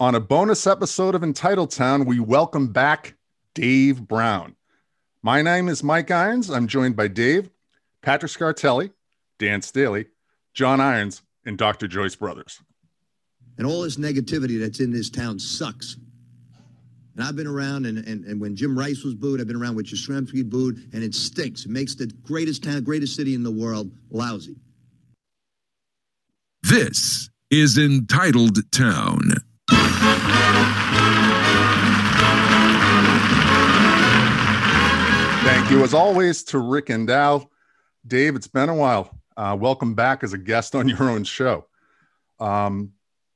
On a bonus episode of Entitled Town, we welcome back Dave Brown. My name is Mike Irons. I'm joined by Dave, Patrick Scartelli, Dan Staley, John Irons, and Dr. Joyce Brothers. And all this negativity that's in this town sucks. And I've been around, and, and, and when Jim Rice was booed, I've been around when Yastrzemski booed, and it stinks. It makes the greatest town, greatest city in the world lousy. This is Entitled Town. Thank you, as always, to Rick and Al. Dave, it's been a while. Uh, welcome back as a guest on your own show. Um,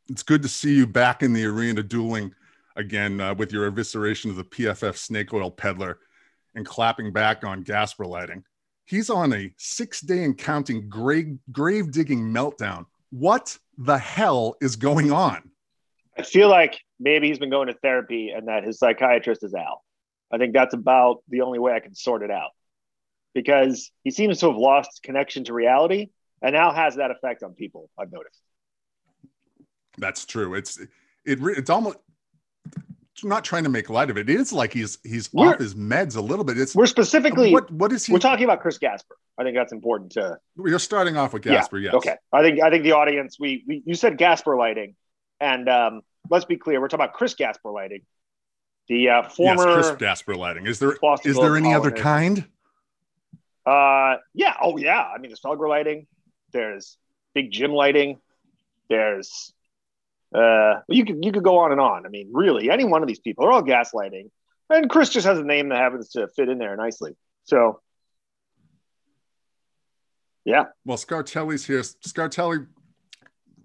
it's good to see you back in the arena dueling again uh, with your evisceration of the PFF snake oil peddler and clapping back on Gasper lighting. He's on a six day and counting grave, grave digging meltdown. What the hell is going on? I feel like maybe he's been going to therapy and that his psychiatrist is Al. I think that's about the only way I can sort it out because he seems to have lost connection to reality and now has that effect on people. I've noticed. That's true. It's it. It's almost not trying to make light of it. It is like he's he's We're- off his meds a little bit. It's We're specifically what what is he? we're talking about Chris Gasper. I think that's important to We're starting off with Gasper. Yeah, yes. Okay. I think I think the audience we, we you said Gasper lighting, and um, let's be clear, we're talking about Chris Gasper lighting, the uh, former. yes, Chris Gasper lighting. Is there is there any other kind? Uh, yeah. Oh, yeah. I mean, there's Felger lighting. There's Big Jim lighting. There's uh, you could you could go on and on. I mean, really, any one of these people are all gaslighting, and Chris just has a name that happens to fit in there nicely. So, yeah, Well, Scartelli's here. Scartelli,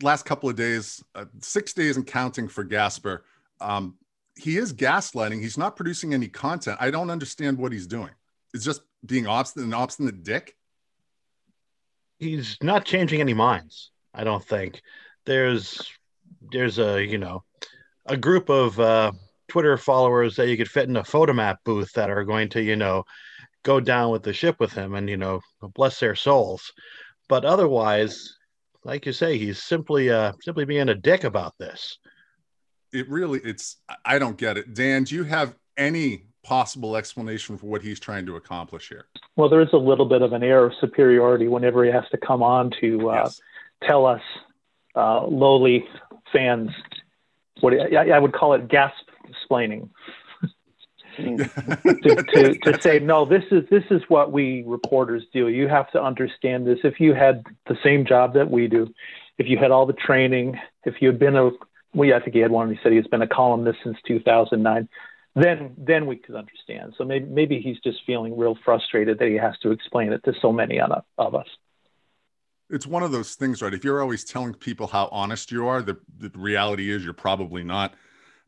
last couple of days, uh, six days and counting for Gasper. Um, he is gaslighting. He's not producing any content. I don't understand what he's doing. It's just being obstinate, an obstinate dick. he's not changing any minds i don't think there's there's a you know a group of uh twitter followers that you could fit in a Fotomat booth that are going to you know go down with the ship with him and you know bless their souls but otherwise like you say he's simply uh simply being a dick about this It really, it's. I- I don't get it. Dan, do you have any possible explanation for what he's trying to accomplish here? Well, there is a little bit of an air of superiority whenever he has to come on to uh, yes. tell us uh, lowly fans what I, I would call it gasp explaining to, to, to say no this is this is what we reporters do you have to understand this if you had the same job that we do if you had all the training if you had been a well, I think he had one. He said he's been a columnist since 2009. Then, then we could understand. So maybe, maybe he's just feeling real frustrated that he has to explain it to so many on, of us. it's one of those things, right? If you're always telling people how honest you are, the, the reality is you're probably not.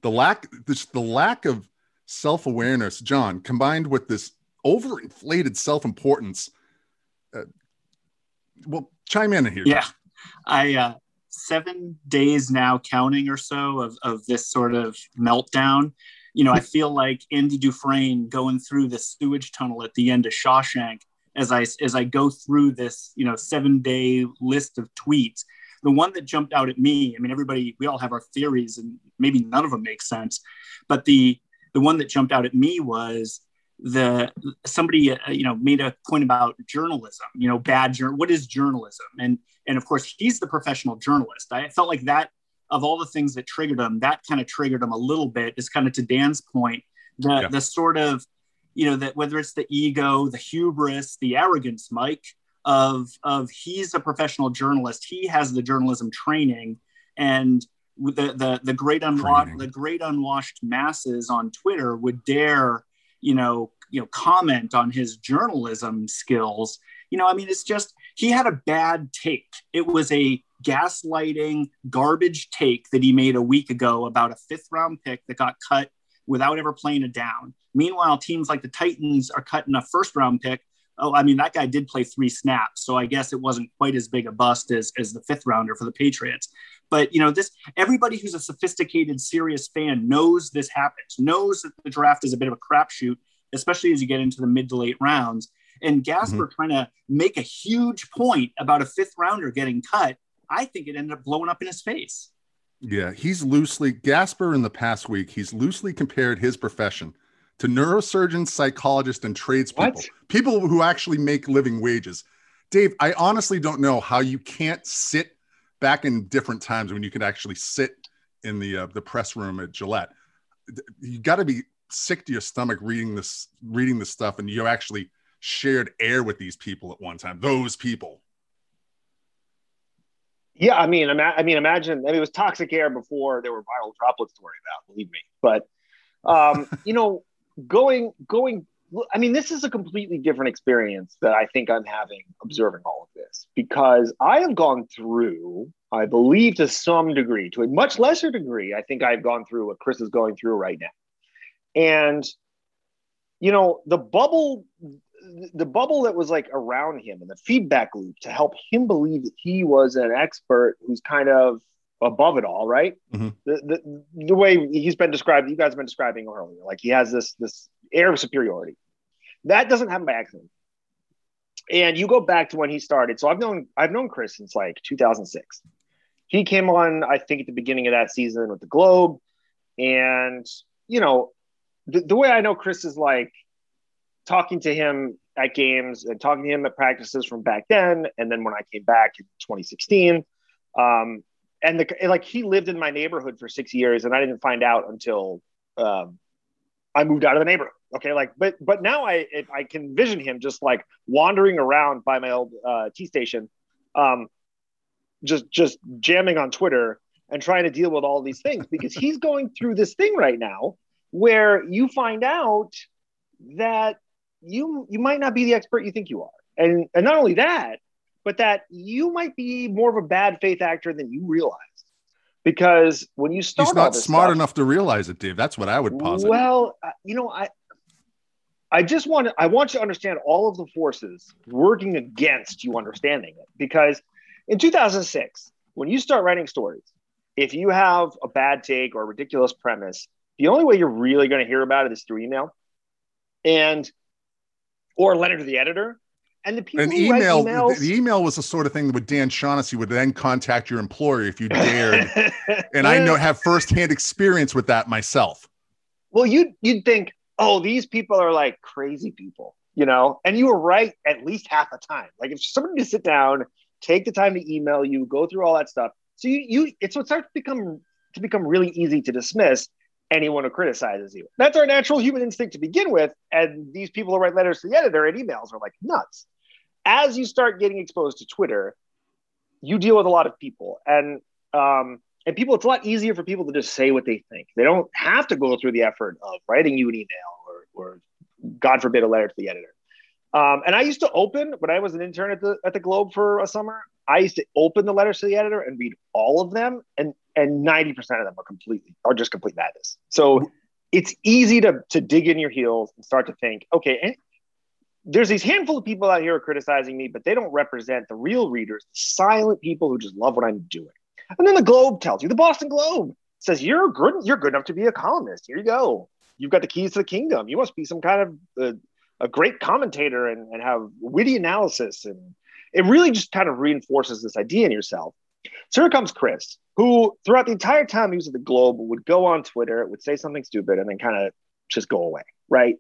The lack, this, the lack of self-awareness, John, combined with this overinflated self-importance. Uh, well, chime in here. Yeah, I uh, seven days now counting or so of of this sort of meltdown. You know, I feel like Andy Dufresne going through the sewage tunnel at the end of Shawshank as I as I go through this you know seven day list of tweets. The one that jumped out at me, I mean, everybody, we all have our theories, and maybe none of them make sense, but the the one that jumped out at me was the somebody uh, you know made a point about journalism you know bad jour- what is journalism and and of course he's the professional journalist i felt like that of all the things that triggered him that kind of triggered him a little bit is kind of to dan's point the Yeah. the sort of you know that whether it's the ego the hubris the arrogance mike of of he's a professional journalist he has the journalism training and the the the great unwashed the great unwashed masses on twitter would dare you know you know comment on his journalism skills. You know i mean it's just he had a bad take. It was a gaslighting garbage take that he made a week ago about a fifth round pick that got cut without ever playing a down. Meanwhile teams like the titans are cutting a first round pick oh i mean that guy did play three snaps so i guess it wasn't quite as big a bust as as the fifth rounder for the patriots. But you know this everybody who's a sophisticated serious fan knows this happens knows that the draft is a bit of a crapshoot especially as you get into the mid to late rounds. And gasper mm-hmm. trying to make a huge point about a fifth rounder getting cut i think it ended up blowing up in his face. Yeah, he's loosely Gasper in the past week. He's loosely compared his profession to neurosurgeons, psychologists, and tradespeople, What? people who actually make living wages. Dave, I honestly don't know how you can't sit back in different times when you could actually sit in the uh, the press room at Gillette. You got to be sick to your stomach reading this reading this stuff, and you actually shared air with these people at one time. Those people. Yeah, I mean, ima- I mean, imagine. I mean, it was toxic air before there were viral droplets to worry about. Believe me, but um, you know, going going. I mean, this is a completely different experience that I think I'm having observing all of this because I have gone through, I believe, to some degree, to a much lesser degree, I think I've gone through what Chris is going through right now, and you know, the bubble the bubble that was like around him and the feedback loop to help him believe that he was an expert who's kind of above it all, right? Mhm. The, the the way he's been described, you guys have been describing earlier, like he has this this air of superiority. That doesn't happen by accident. And you go back to when he started. So I've known I've known Chris since like 2006. He came on, I think, at the beginning of that season with the Globe, and you know, the, the way I know Chris is like talking to him at games and talking to him at practices from back then, and then when I came back in 2016, um, and the like he lived in my neighborhood for six years, and I didn't find out until um, I moved out of the neighborhood. Okay, like but but now I if I can envision him just like wandering around by my old uh, tea station, um, just just jamming on Twitter and trying to deal with all these things because he's going through this thing right now where you find out that you you might not be the expert you think you are and and not only that but that you might be more of a bad faith actor than you realize because when you start He's not smart stuff- enough to realize it, Dave. That's what I would posit. well, you know, I I just want to I want you to understand all of the forces working against you understanding it because in 2006, when you start writing stories, if you have a bad take or a ridiculous premise, the only way you're really going to hear about it is through email and or a letter to the editor. And the people An email, emails, the email was the sort of thing that Dan Shaughnessy would then contact your employer if you dared. and I know have firsthand experience with that myself. Well, you'd you'd think, oh, these people are like crazy people, you know, and you were right at least half the time. Like if somebody to sit down, take the time to email you, go through all that stuff. So you you it's what starts to become to become really easy to dismiss anyone who criticizes you. That's our natural human instinct to begin with. And these people who write letters to the editor and emails are like nuts. As you start getting exposed to Twitter, you deal with a lot of people and um and people it's a lot easier for people to just say what they think they don't have to go through the effort of writing you an email or, or god forbid a letter to the editor um, and i used to open when i was an intern at the at the globe for a summer i used to open the letters to the editor and read all of them and and 90% of them are completely are just complete madness so it's easy to to dig in your heels and start to think okay and there's these handful of people out here are criticizing me but they don't represent the real readers the silent people who just love what i'm doing and then the Globe tells you, the Boston Globe says you're good, you're good enough to be a columnist. Here you go. You've got the keys to the kingdom. You must be some kind of uh, a great commentator and, and have witty analysis. And it really just kind of reinforces this idea in yourself. So here comes Chris, who throughout the entire time he was at the Globe would go on Twitter, would say something stupid, and then kind of just go away. Right.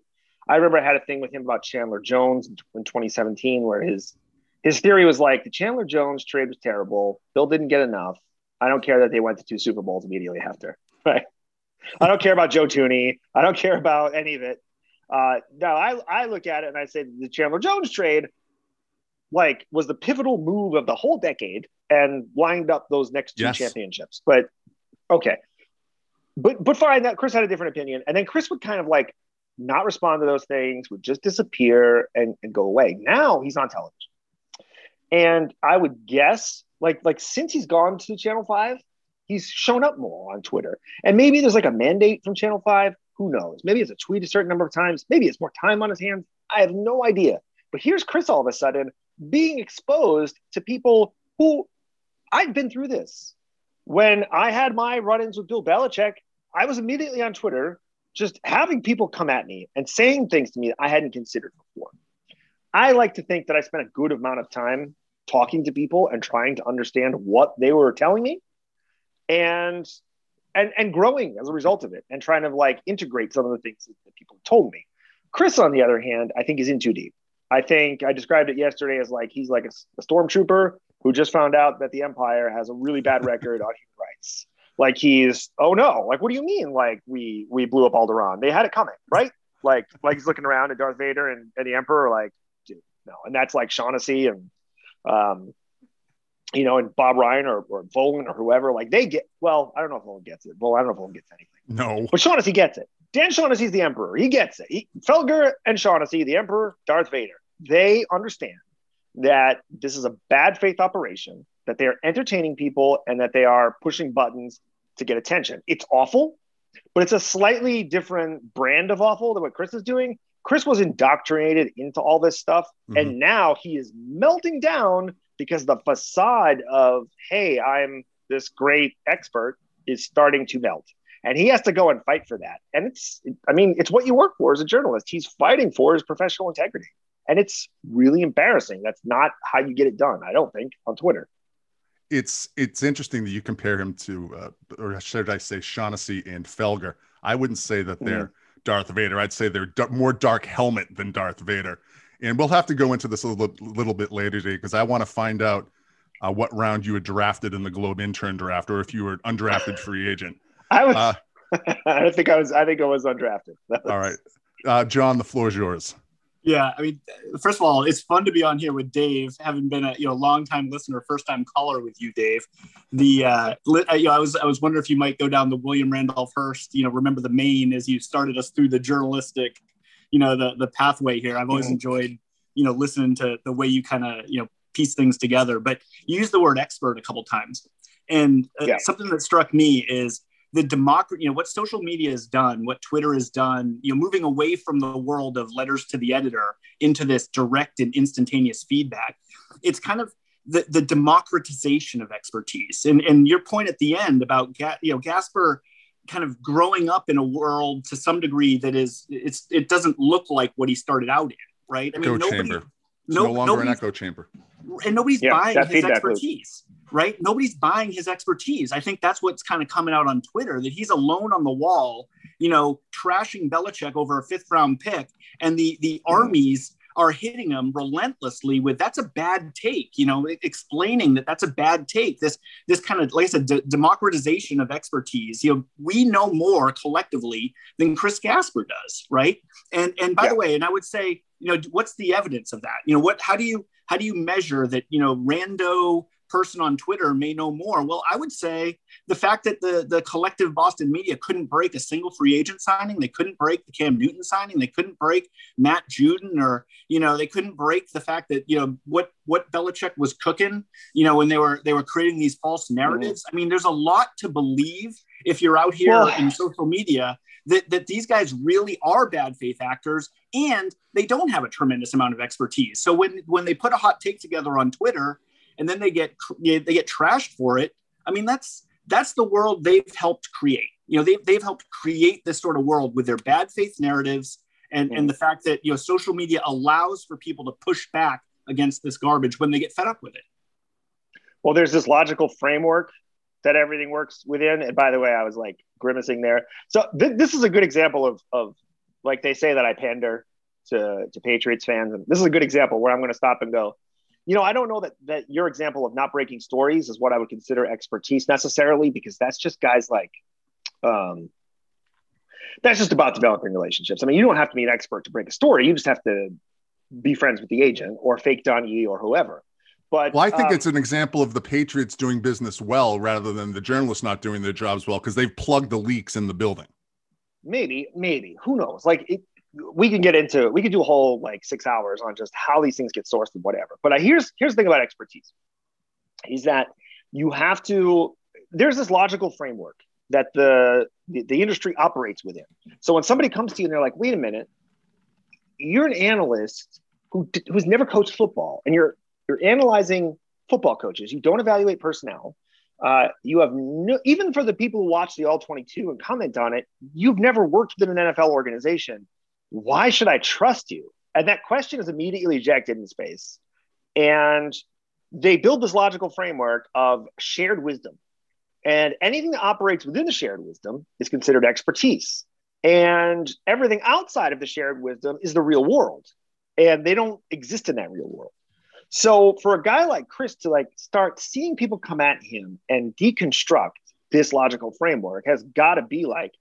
I remember I had a thing with him about Chandler Jones in 2017, where his his theory was like the Chandler Jones trade was terrible. Bill didn't get enough. I don't care that they went to two Super Bowls immediately after. Right. I don't care about Joe Thuney. I don't care about any of it. Uh, no, I, I look at it and I say the Chandler Jones trade, like, was the pivotal move of the whole decade and lined up those next two Yes. championships. But okay, but but fine. That Chris had a different opinion, and then Chris would kind of like not respond to those things, would just disappear and, and go away. Now he's on television, and I would guess like like since he's gone to Channel Five, he's shown up more on Twitter, and maybe there's like a mandate from Channel Five. Who knows? Maybe it's a tweet a certain number of times. Maybe it's more time on his hands. I have no idea. But here's Chris all of a sudden being exposed to people who I've been through this. When I had my run ins with Bill Belichick, I was immediately on Twitter just having people come at me and saying things to me that I hadn't considered before. I like to think that I spent a good amount of time talking to people and trying to understand what they were telling me. and and and growing as a result of it, and trying to like integrate some of the things that people told me. Chris, on the other hand, I think is in too deep. I think I described it yesterday as like he's like a, a stormtrooper who just found out that the Empire has a really bad record on human rights. Like he's oh no, like what do you mean? Like we we blew up Alderaan? They had it coming, right? Like like he's looking around at Darth Vader and, and the Emperor, like dude, no, and that's like Shaughnessy and um, you know, and Bob Ryan or, or Volin or whoever, like they get well, I don't know if Volin gets it. Well, I don't know if Volin gets anything. No, but Shaughnessy gets it. Dan Shaughnessy's the Emperor. He gets it. He, Felger and Shaughnessy, the Emperor, Darth Vader, they understand that this is a bad faith operation, that they are entertaining people, and that they are pushing buttons to get attention. It's awful, but it's a slightly different brand of awful than what Chris is doing. Chris was indoctrinated into all this stuff, mm-hmm. and now he is melting down because the facade of, hey, I'm this great expert is starting to melt and he has to go and fight for that. And it's, I mean, it's what you work for as a journalist. He's fighting for his professional integrity, and it's really embarrassing. That's not how you get it done. I don't think on Twitter. It's it's interesting that you compare him to, uh, or should I say, Shaughnessy and Felger. I wouldn't say that they're mm. Darth Vader. I'd say they're more Dark Helmet than Darth Vader. And we'll have to go into this a little, little bit later today because I want to find out uh, what round you were drafted in the Globe intern draft, or if you were undrafted free agent. I was. Uh, I don't think I was. I think I was undrafted. Was... All right, uh, John, the floor is yours. Yeah, I mean, first of all, it's fun to be on here with Dave, having been a you know long time listener, first time caller with you, Dave. The uh, you know, I was I was wondering if you might go down the William Randolph Hearst, you know, remember the Maine as you started us through the journalistic, you know, the the pathway here. I've always mm-hmm. enjoyed you know listening to the way you kind of you know piece things together. But you used the word expert a couple times, and uh, yeah. something that struck me is the democracy, you know, what social media has done, what Twitter has done, you know, moving away from the world of letters to the editor into this direct and instantaneous feedback. It's kind of the, the democratization of expertise. And, and your point at the end about, you know, Gasper kind of growing up in a world to some degree that is, it's, it doesn't look like what he started out in, right? I mean, echo nobody, chamber. No, no longer an echo chamber. And nobody's yeah, buying his expertise right? Nobody's buying his expertise. I think that's what's kind of coming out on Twitter that he's alone on the wall, you know, trashing Belichick over a fifth round pick, and the the mm-hmm. armies are hitting him relentlessly with that's a bad take, you know, explaining that that's a bad take. This this kind of like I said, d- democratization of expertise. You know, we know more collectively than Chris Gasper does, right? And and by yeah. the way, and I would say, you know, what's the evidence of that? You know, what how do you how do you measure that? You know, rando person on Twitter may know more. Well, I would say the fact that the, the collective Boston media couldn't break a single free agent signing, they couldn't break the Cam Newton signing, they couldn't break Matt Judon, or you know, they couldn't break the fact that you know what what Belichick was cooking, you know, when they were they were creating these false mm-hmm. narratives. I mean, there's a lot to believe if you're out here well, in social media that, that these guys really are bad faith actors and they don't have a tremendous amount of expertise. So when when they put a hot take together on Twitter and then they get they get trashed for it. I mean, that's that's the world they've helped create. You know, they've they've helped create this sort of world with their bad faith narratives and and the fact that you know social media allows for people to push back against this garbage when they get fed up with it. Well, there's this logical framework that everything works within. And by the way, I was like grimacing there. So th- this is a good example of of like they say that I pander to to Patriots fans, and this is a good example where I'm going to stop and go you know, I don't know that that your example of not breaking stories is what I would consider expertise necessarily, because that's just guys like, um, that's just about developing relationships. I mean, you don't have to be an expert to break a story. You just have to be friends with the agent or fake Don Yee or whoever. But well, I think um, it's an example of the Patriots doing business well rather than the journalists not doing their jobs well because they've plugged the leaks in the building. Maybe, maybe who knows? Like it, we can get into we could do a whole like six hours on just how these things get sourced and whatever. But uh, here's here's the thing about expertise is that you have to there's this logical framework that the, the the industry operates within. So when somebody comes to you and they're like, wait a minute, you're an analyst who who's never coached football and you're you're analyzing football coaches. You don't evaluate personnel. Uh, you have no, even for the people who watch the All 22 and comment on it, you've never worked in an NFL organization why should I trust you? And that question is immediately ejected in space. And they build this logical framework of shared wisdom. And anything that operates within the shared wisdom is considered expertise. And everything outside of the shared wisdom is the real world. And they don't exist in that real world. So for a guy like Chris to like start seeing people come at him and deconstruct this logical framework has got to be like,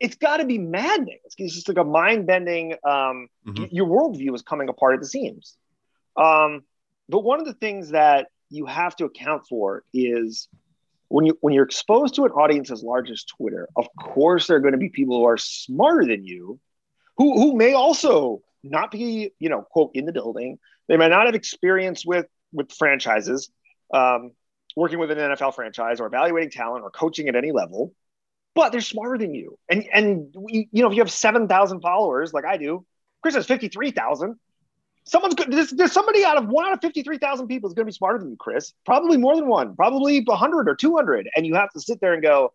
it's got to be maddening. It's, it's just like a mind bending. Um, Mhm. y- your worldview is coming apart at the seams. Um, but one of the things that you have to account for is when you when you're exposed to an audience as large as Twitter. Of course, there are going to be people who are smarter than you, who who may also not be you know quote in the building. They may not have experience with with franchises, um, working with an NFL franchise or evaluating talent or coaching at any level. But they're smarter than you, and and we, you know if you have seven thousand followers like I do, Chris has fifty three thousand someone's good. There's, there's somebody out of one out of 53,000 people is going to be smarter than you, Chris. Probably more than one, probably 100 or 200. And you have to sit there and go,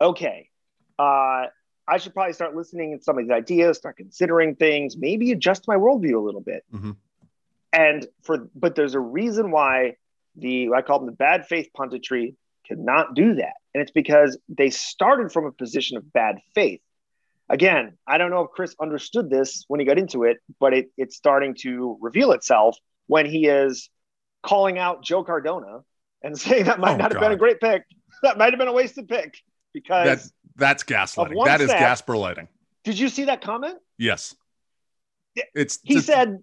okay, uh, I should probably start listening to some of these ideas, start considering things, maybe adjust my worldview a little bit. Mhm. And for, but there's a reason why the, I call them the bad faith punditry cannot do that. And it's because they started from a position of bad faith again, I don't know if Chris understood this when he got into it, but it, it's starting to reveal itself when he is calling out Joe Cardona and saying that might Oh, not have been a great pick. That might have been a wasted pick because That that's gaslighting. That is Gasper lighting. did you see that comment? Yes. It's He just- said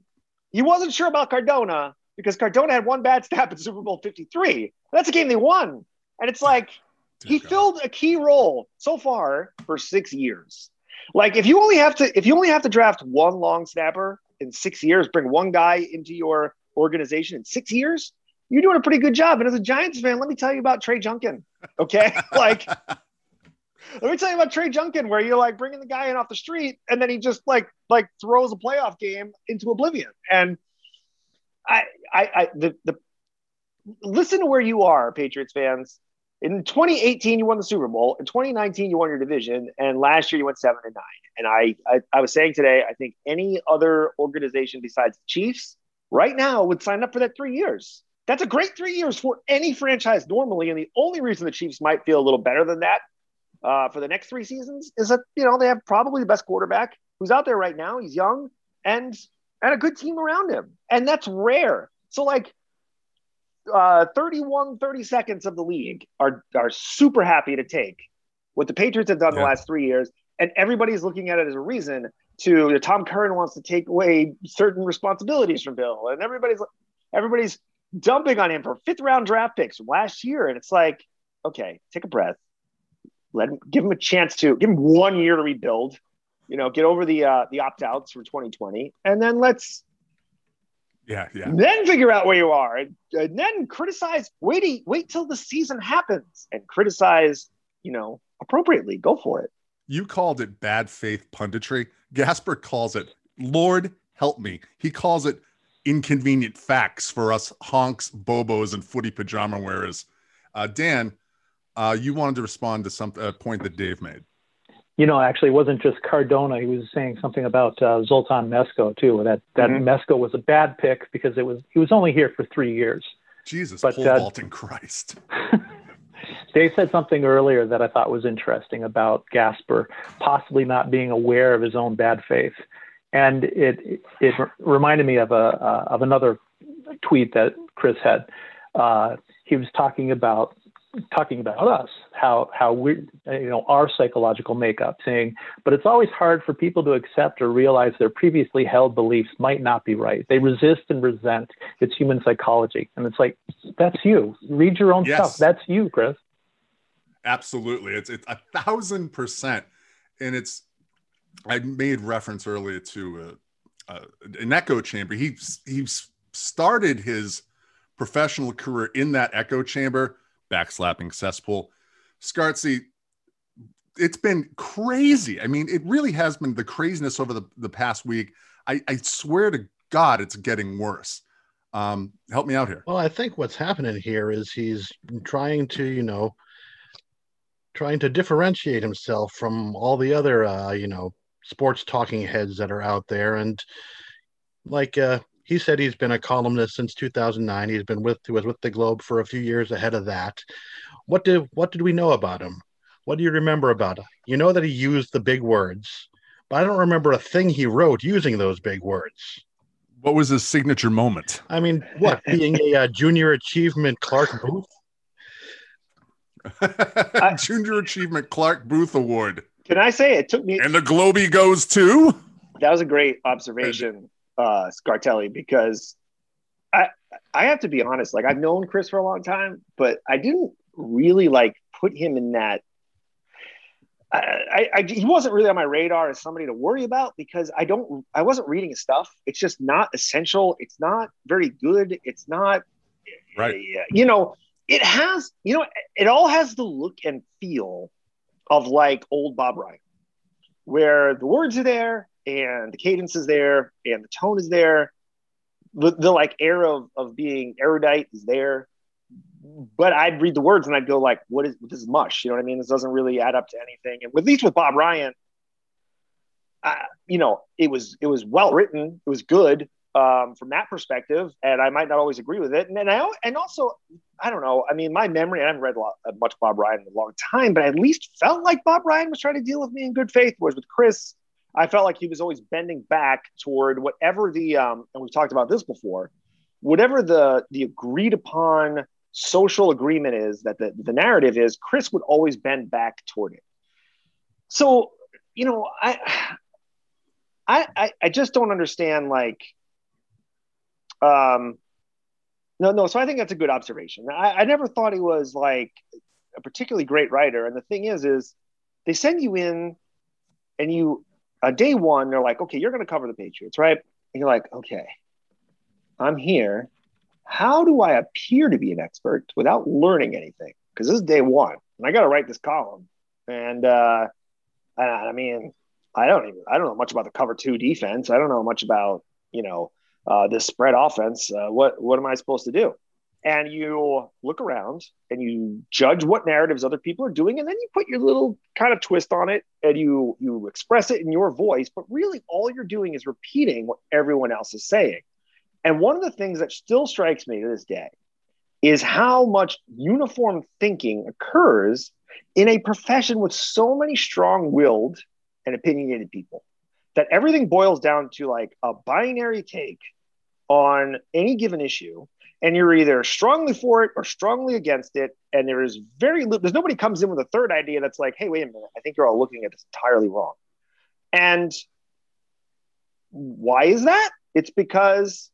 he wasn't sure about Cardona because Cardona had one bad snap in Super Bowl 53. That's a game they won. And it's like, he God. filled a key role so far for six years. Like if you only have to if you only have to draft one long snapper in six years, bring one guy into your organization in six years, you're doing a pretty good job. And as a Giants fan, let me tell you about Trey Junkin. Okay, like let me tell you about Trey Junkin, where you're like bringing the guy in off the street, and then he just like like throws a playoff game into oblivion. And I I, I the the listen to where you are, Patriots fans. In 2018, you won the Super Bowl. In 2019, you won your division, and last year you went seven and nine. And I, I, I was saying today, I think any other organization besides the Chiefs right now would sign up for that three years. That's a great three years for any franchise normally. And the only reason the Chiefs might feel a little better than that uh, for the next three seasons is that you know they have probably the best quarterback who's out there right now. He's young and and a good team around him, and that's rare. So like uh, 31, 30 seconds of the league are are super happy to take what the Patriots have done the last three years, and everybody's looking at it as a reason to Tom Curran wants to take away certain responsibilities from Bill, and everybody's everybody's dumping on him for fifth round draft picks last year, and it's like, okay, take a breath, let him give him a chance to give him one year to rebuild, you know, get over the uh, the opt outs for 2020, and then let's yeah, yeah. then figure out where you are and, and then criticize wait wait till the season happens and criticize you know appropriately go for it You called it bad faith punditry. Gasper calls it Lord help me. He calls it inconvenient facts for us honks, bobos, and footy pajama wearers. Uh, Dan, uh, you wanted to respond to some a point that Dave made. You know, actually, it wasn't just Cardona. He was saying something about uh, Zoltan Mesko too. That that Mhm. Mesko was a bad pick because it was he was only here for three years. Jesus, But, pole uh, vaulting Christ. Dave said something earlier that I thought was interesting about Gasper possibly not being aware of his own bad faith, and it it, it reminded me of a uh, of another tweet that Chris had. Uh, he was talking about talking about us, how how we you know our psychological makeup, saying, but it's always hard for people to accept or realize their previously held beliefs might not be right. They resist and resent. It's human psychology, and it's like that's you. Read your own Yes. stuff. That's you, Chris. Absolutely. It's it's a thousand percent. And it's I made reference earlier to uh, uh, an echo chamber. He he started his professional career in that echo chamber, backslapping cesspool. Scartzy, it's been crazy. I mean, it really has been the craziness over the, the past week. I, I swear to God, it's getting worse. Um, help me out here. Well, I think what's happening here is he's trying to, you know, trying to differentiate himself from all the other, uh, you know, sports talking heads that are out there. And like uh, he said, he's been a columnist since 2009. He's been with, he was with the Globe for a few years ahead of that. what did what did we know about him? What do you remember about him? You know that he used the big words, but I don't remember a thing he wrote using those big words. What was his signature moment? I mean, what being a uh, junior achievement Clark Booth? Junior Achievement Clark Booth Award. Can I say it took me? And the Globey goes to That was a great observation, uh, Scartelli, because I I have to be honest. Like I've known Chris for a long time, but I didn't really like put him in that. I, I, I he wasn't really on my radar as somebody to worry about because I don't I wasn't reading his stuff. It's just not essential. It's not very good. It's not right. You know, it has you know it all has the look and feel of like old Bob Ryan, where the words are there and the cadence is there and the tone is there. The, the like air of, of being erudite is there. But I'd read the words and I'd go like, what is this is mush? You know what I mean? This doesn't really add up to anything. And at least with Bob Ryan, you know, it was it was well written, it was good um, from that perspective, and I might not always agree with it. And then I and also I don't know. I mean, my memory, I haven't read a lot, much Bob Ryan in a long time, but I at least felt like Bob Ryan was trying to deal with me in good faith. Whereas with Chris, I felt like he was always bending back toward whatever the, um, and we've talked about this before, whatever the the agreed upon social agreement is that the, the narrative is, Chris would always bend back toward it. So, you know, I, I, I, just don't understand like, um, no, no. So I think that's a good observation. I, I never thought he was like a particularly great writer. And the thing is, is they send you in and you, uh, day one, they're like, okay, you're going to cover the Patriots, right? And you're like, okay, I'm here. How do I appear to be an expert without learning anything? Because this is day one, and I got to write this column. And uh, I, I mean, I don't even I don't know much about the cover two defense. I don't know much about you know uh, this spread offense. Uh, what what am I supposed to do? And you look around and you judge what narratives other people are doing, and then you put your little kind of twist on it, and you you express it in your voice. But really, all you're doing is repeating what everyone else is saying. And one of the things that still strikes me to this day is how much uniform thinking occurs in a profession with so many strong-willed and opinionated people that everything boils down to like a binary take on any given issue and you're either strongly for it or strongly against it and there is very little there's nobody comes in with a third idea that's like hey wait a minute i think you're all looking at this entirely wrong. And why is that? It's because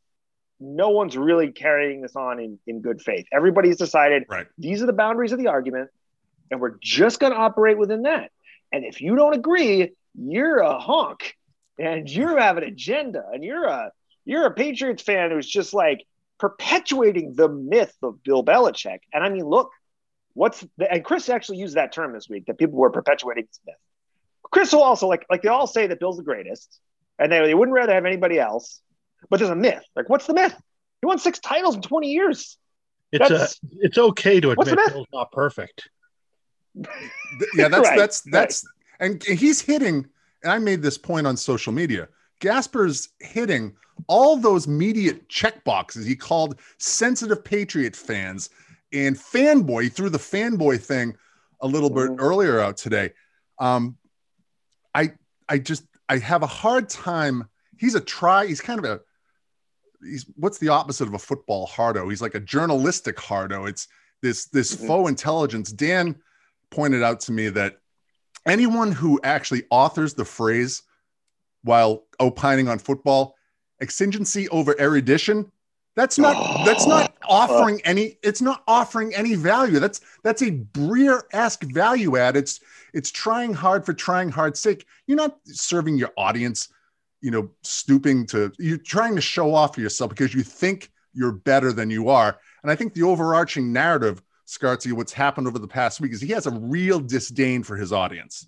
no one's really carrying this on in, in good faith. Everybody's decided Right. these are the boundaries of the argument and we're just going to operate within that. And if you don't agree you're a honk and you have an agenda and you're a you're a Patriots fan who's just like perpetuating the myth of Bill Belichick. And I mean, look, what's the, and Chris actually used that term this week that people were perpetuating this myth. Chris will also like like they all say that Bill's the greatest, and they, they wouldn't rather have anybody else. But there's a myth. Like, what's the myth? He won six titles in 20 years. It's a, it's okay to admit? Bill's not perfect. Yeah that's Right, that's that's and he's hitting and i made this point on social media gasper's hitting all those media check boxes he called sensitive patriot fans and fanboy he threw the fanboy thing a little bit Mhm. earlier out today. Um i i just i have a hard time. He's a try he's kind of a he's what's the opposite of a football hardo? He's like a journalistic hardo. It's this this Mhm. faux intelligence. Dan pointed out to me that anyone who actually authors the phrase while opining on football exigency over erudition that's not that's not oh, offering any it's not offering any value. That's that's a breer-esque value add. It's it's trying hard for trying hard's sake. You're not serving your audience you know stooping to you're trying to show off for yourself because you think you're better than you are. And i think the overarching narrative Scartzy, what's happened over the past week is he has a real disdain for his audience.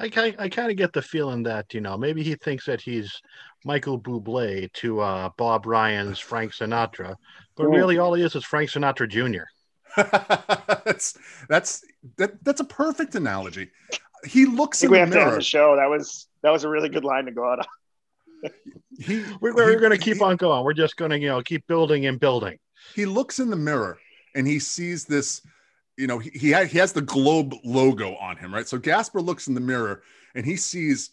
I kind I kind of get the feeling that you know maybe he thinks that he's Michael Bublé to uh, Bob Ryan's Frank Sinatra, but Ooh. really all he is is Frank Sinatra Jr. that's that's that, that's a perfect analogy. He looks think in we the have to end mirror. the show. That was that was a really good line to go out on. He, We're, we're going to keep he- on going. We're just going to you know keep building and building. he looks in the mirror and he sees this you know, he he, ha- he has the globe logo on him, right? So Gasper looks in the mirror and he sees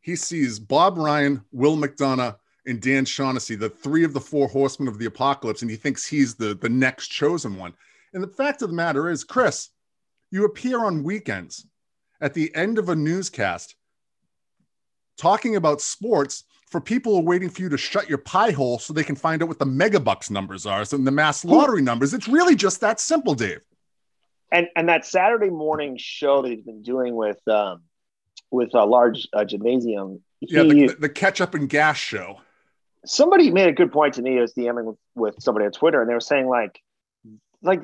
he sees Bob Ryan, Will McDonough, and Dan Shaughnessy, the three of the four horsemen of the apocalypse, and he thinks he's the the next chosen one. And the fact of the matter is, Chris, you appear on weekends at the end of a newscast talking about sports for people who are waiting for you to shut your pie hole so they can find out what the megabucks numbers are and the mass lottery numbers. It's really just that simple, Dave. And and that Saturday morning show that he's been doing with um, with a large uh, gymnasium. Yeah, the, the catch up and gas show. somebody made a good point to me. I was DMing with, with somebody on Twitter, and they were saying like, like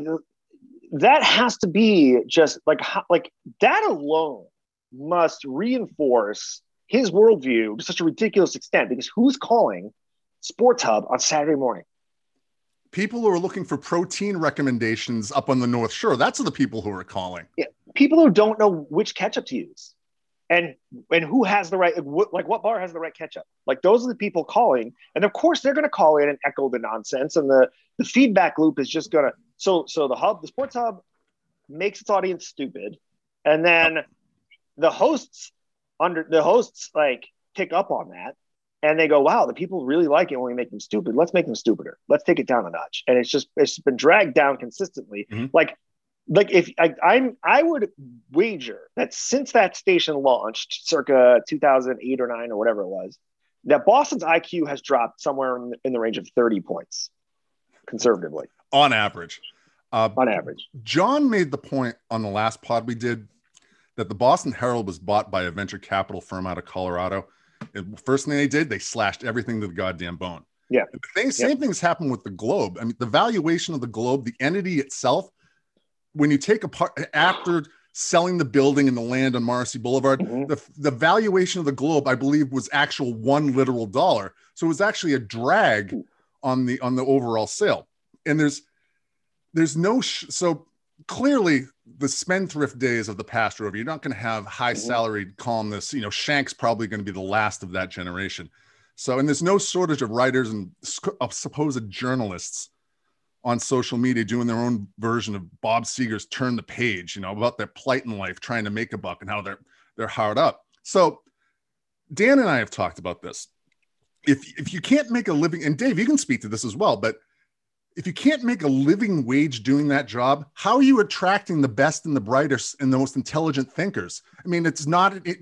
that has to be just like like that alone must reinforce his worldview to such a ridiculous extent because who's calling Sports Hub on Saturday morning? People who are looking for protein recommendations up on the North Shore, that's the people who are calling. Yeah. People who don't know which ketchup to use. And and who has the right like what, like what bar has the right ketchup? Like those are the people calling, and of course they're going to call in and echo the nonsense, and the the feedback loop is just going to so so the hub the sports hub makes its audience stupid, and then the hosts under the hosts like pick up on that, and they go, wow, the people really like it when we make them stupid. Let's make them stupider. Let's take it down a notch, and it's just it's been dragged down consistently. Mhm. Like like if I, I'm I would wager that since that station launched circa 2008 or 9 or whatever it was that Boston's IQ has dropped somewhere in, in the range of 30 points conservatively On average. Uh, on average John made the point on the last pod we did that the Boston Herald was bought by a venture capital firm out of Colorado. And first thing they did, they slashed everything to the goddamn bone. Yeah. The thing, same things happened with the Globe. I mean, the valuation of the Globe, the entity itself, when you take apart after selling the building and the land on Morrissey Boulevard, Mhm. the, the valuation of the Globe, I believe, was actual one literal dollar. So it was actually a drag on the on the overall sale. And there's there's no sh- so clearly the spendthrift days of the past are over. You're not going to have high mm-hmm. salaried columnists. You know, Shank's probably going to be the last of that generation. So, and there's no shortage of writers and of supposed journalists on social media doing their own version of Bob Seger's "Turn the Page," you know, about their plight in life, trying to make a buck, and how they're they're hard up. So, Dan and I have talked about this. If if you can't make a living, and Dave, you can speak to this as well, but if you can't make a living wage doing that job, how are you attracting the best and the brightest and the most intelligent thinkers? I mean, it's not it,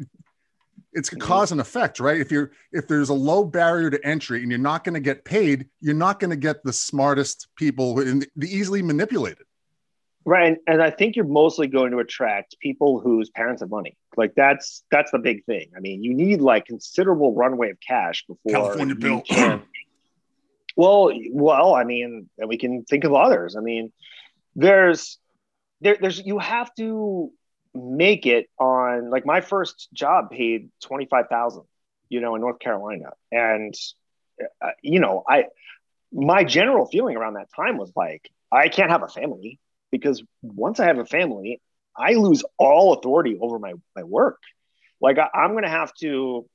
it's a mm-hmm. cause and effect, right? If you're if there's a low barrier to entry and you're not going to get paid, you're not going to get the smartest people and the easily manipulated. right and, and I think you're mostly going to attract people whose parents have money like that's that's the big thing I mean you need like considerable runway of cash before California bill. can- Well, well, I mean, and we can think of others. I mean, there's there, there's you have to make it on like my first job paid twenty five thousand, you know, in North Carolina, and uh, you know, I my general feeling around that time was like I can't have a family because once I have a family, I lose all authority over my my work. Like I, I'm going to have to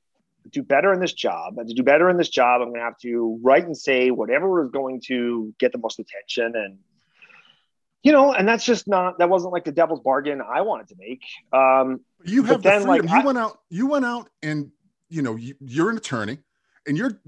do better in this job. And to do better in this job, I'm going to have to write and say whatever is going to get the most attention. And, you know, and that's just not, that wasn't like the devil's bargain I wanted to make. Um, You have the then, like, you I- went out. You went out, and you know you, you're an attorney, and you're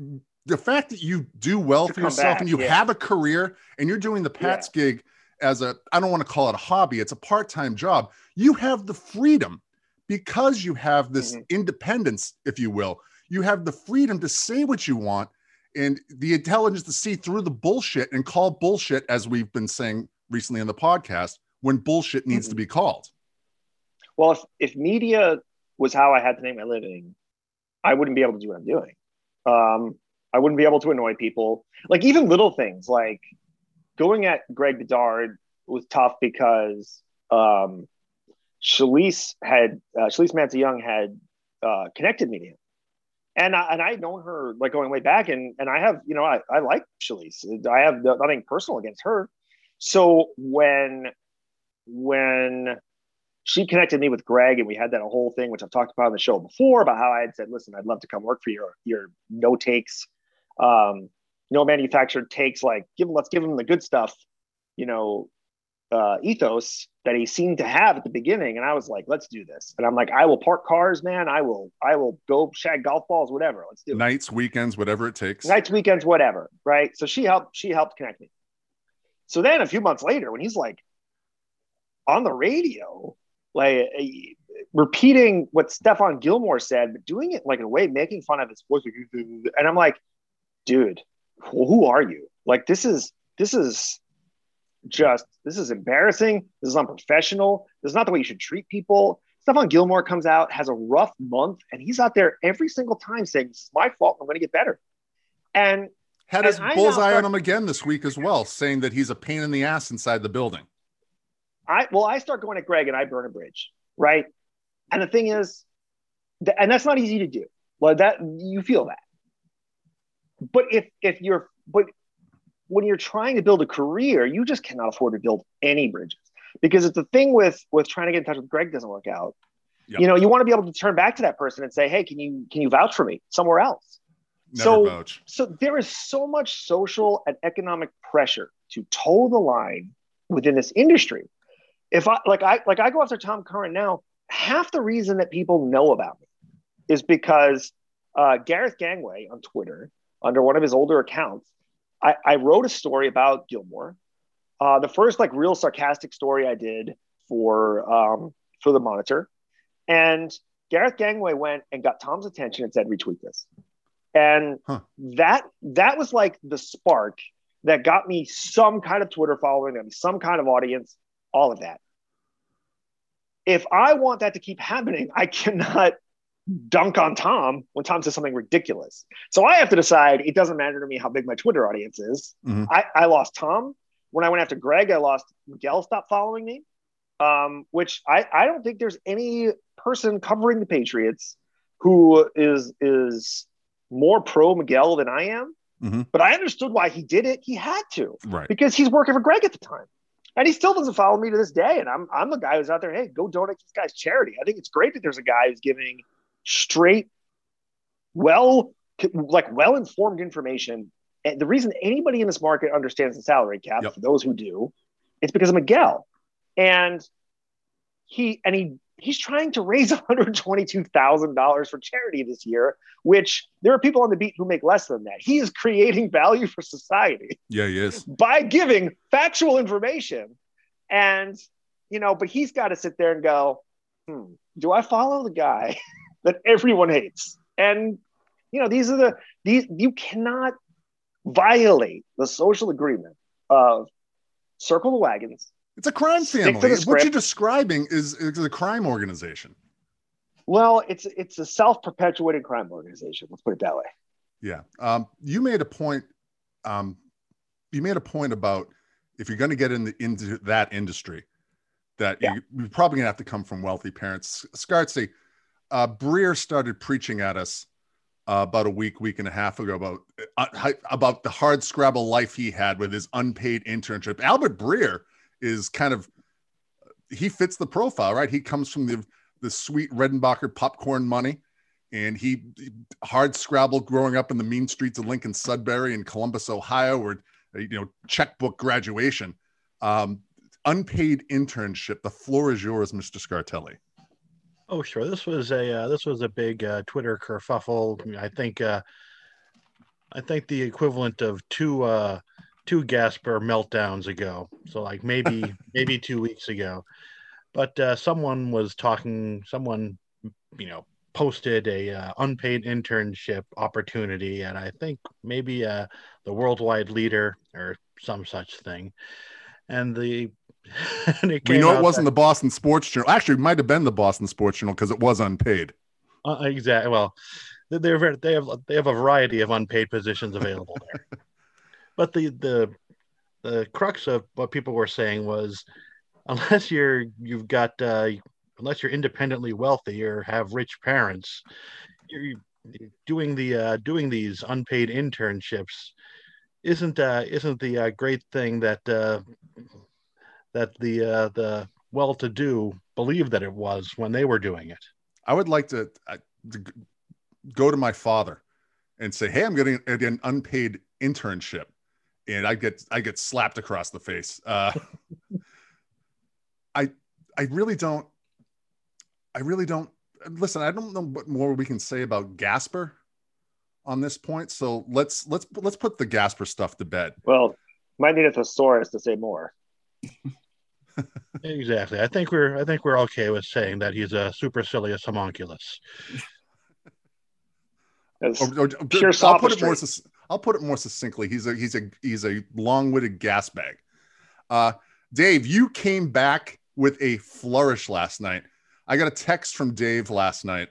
the fact that you do well for yourself, back, and you yeah. have a career, and you're doing the Pats gig as a I don't want to call it a hobby. It's a part time job. You have the freedom because you have this Mhm. independence, if you will. You have the freedom to say what you want. And the intelligence to see through the bullshit and call bullshit, as we've been saying recently on the podcast, when bullshit needs Mm-hmm. to be called. well, if, if media was how I had to make my living, I wouldn't be able to do what I'm doing. Um, I wouldn't be able to annoy people. Like even little things like going at Greg Bedard was tough because um, Shalise had uh, Shalise Young had uh, connected me to him, and I, and I had known her like going way back, and and I have you know I I like Shalise. I have nothing personal against her. So when when she connected me with Greg, and we had that whole thing, which I've talked about on the show before, about how I had said, "Listen, I'd love to come work for your your no takes, um, no manufactured takes. Like, give let's give them the good stuff, you know, uh, ethos that he seemed to have at the beginning, and I was like, "Let's do this." And I'm like, "I will park cars, man. I will, I will go shag golf balls, whatever. Let's do it." Nights, weekends, whatever it takes. Nights, weekends, whatever. Right. So she helped. She helped connect me. So then a few months later, when he's like on the radio, like uh, repeating what Stephon Gilmore said, but doing it like in a way making fun of his voice, and I'm like, dude, who are you? Like this is this is just this is embarrassing. This is unprofessional. This is not the way you should treat people. Stephon Gilmore comes out, has a rough month, and he's out there every single time saying, "This is my fault. I'm going to get better." And had his bullseye on him again this week as well, saying that he's a pain in the ass inside the building. I well, I start going at Greg and I burn a bridge, right? And the thing is, and that's not easy to do. Well, that you feel that. But if if you're but when you're trying to build a career, you just cannot afford to build any bridges because it's the thing with with trying to get in touch with Greg doesn't work out. Yep. You know, you want to be able to turn back to that person and say, "Hey, can you can you vouch for me somewhere else?" Never so, vouch. so there is so much social and economic pressure to toe the line within this industry. If I like I like I go after Tom Curran now, half the reason that people know about me is because uh, Gareth Gangway on Twitter, under one of his older accounts, I, I wrote a story about Gilmore. Uh, the first like real sarcastic story I did for um, for the Monitor, and Gareth Gangway went and got Tom's attention and said, "Retweet this," and huh. that that was like the spark that got me some kind of Twitter following, and some kind of audience, all of that. If I want that to keep happening, I cannot dunk on Tom when Tom says something ridiculous. So I have to decide it doesn't matter to me how big my Twitter audience is. Mm-hmm. I, I lost Tom. When I went after Greg, I lost Miguel stopped following me. Um, which I, I don't think there's any person covering the Patriots who is is more pro Miguel than I am. Mm-hmm. But I understood why he did it. He had to. Right. Because he's working for Greg at the time. And he still doesn't follow me to this day. And I'm I'm the guy who's out there, hey, go donate to this guy's charity. I think it's great that there's a guy who's giving straight, well, like well informed information. And the reason anybody in this market understands the salary cap, yep. for those who do, it's because of Miguel. And he and he he's trying to raise $122,000 for charity this year, which there are people on the beat who make less than that. He is creating value for society. Yeah, he is. By giving factual information. And, you know, but he's got to sit there and go, hmm, do I follow the guy that everyone hates. And you know, these are the these you cannot violate the social agreement of circle the wagons. It's a crime family. What you're describing is, is a crime organization. Well, it's it's a self-perpetuating crime organization. Let's put it that way. Yeah. Um, you made a point. Um, you made a point about if you're going to get in the, into that industry, that yeah. you, are probably going to have to come from wealthy parents. Scartsy, uh, Breer started preaching at us uh, about a week, week and a half ago about uh, about the hard scrabble life he had with his unpaid internship. Albert Breer is kind of he fits the profile, right? He comes from the the sweet Redenbacher popcorn money, and he hard scrabble growing up in the mean streets of Lincoln Sudbury and Columbus, Ohio, where you know checkbook graduation, um, unpaid internship. The floor is yours, Mr. Scartelli. Oh, sure. This was a uh, this was a big uh, Twitter kerfuffle. I think uh, I think the equivalent of two uh, two Gasper meltdowns ago. So like maybe maybe two weeks ago. But uh, someone was talking. Someone you know posted a uh, unpaid internship opportunity, and I think maybe uh, the worldwide leader or some such thing. And the we know it wasn't that, the Boston Sports Journal. Actually, it might have been the Boston Sports Journal because it was unpaid. Uh, exactly. Well, they're they have they have a variety of unpaid positions available there. but the the the crux of what people were saying was, unless you're you've got uh, unless you're independently wealthy or have rich parents, you're doing the uh, doing these unpaid internships isn't uh, isn't the uh, great thing that uh, that the uh, the well-to-do believed that it was when they were doing it. I would like to, uh, to go to my father and say, "Hey, I'm getting an unpaid internship," and I get I get slapped across the face. Uh, I I really don't. I really don't. Listen, I don't know what more we can say about Gasper on this point. So let's let's let's put the Gasper stuff to bed. Well, might need a thesaurus to say more. Exactly. I think we're I think we're okay with saying that he's a supercilious homunculus. It's Or- or- pure I'll put it more. I'll put it more succinctly. He's a he's a he's a long-witted gas bag. Uh, Dave, you came back with a flourish last night. I got a text from Dave last night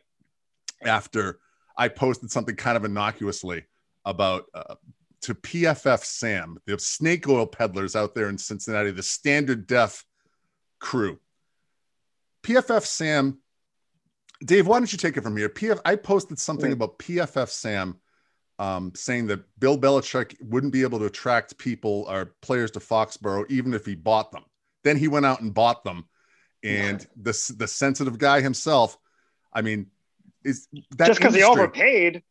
after I posted something kind of innocuously about uh, to PFF Sam, the snake oil peddlers out there in Cincinnati, the standard death crew. PFF Sam, Dave, why don't you take it from here? PF, I posted something Yeah. about PFF Sam um, saying that Bill Belichick wouldn't be able to attract people or players to Foxborough even if he bought them. Then he went out and bought them, and the the sensitive guy himself. I mean, is that just because he overpaid,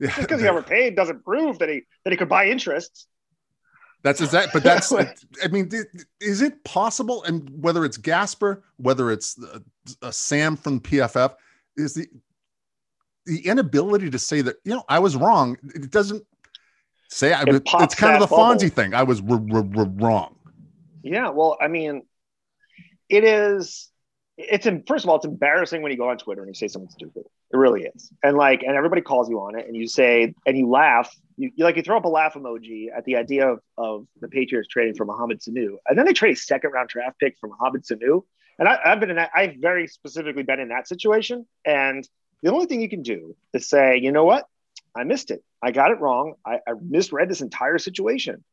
Yeah, just because he overpaid doesn't prove that he that he could buy interests. That's exact, but that's. I mean, is it possible? And whether it's Gasper, whether it's a, uh, Sam from PFF, is the the inability to say that you know I was wrong. It doesn't say I. It It's kind of the bubble. Fonzie thing. I was r- r- r- wrong. Yeah, well, I mean, it is. It's first of all, it's embarrassing when you go on Twitter and you say something stupid. It really is, and like, and everybody calls you on it, and you say, and you laugh. You, you like you throw up a laugh emoji at the idea of, of the Patriots trading for Mohamed Sanu, and then they trade a second round draft pick for Mohamed Sanu. And I, I've been in that. I've very specifically been in that situation, and the only thing you can do is say, you know what, I missed it. I got it wrong. I, I misread this entire situation.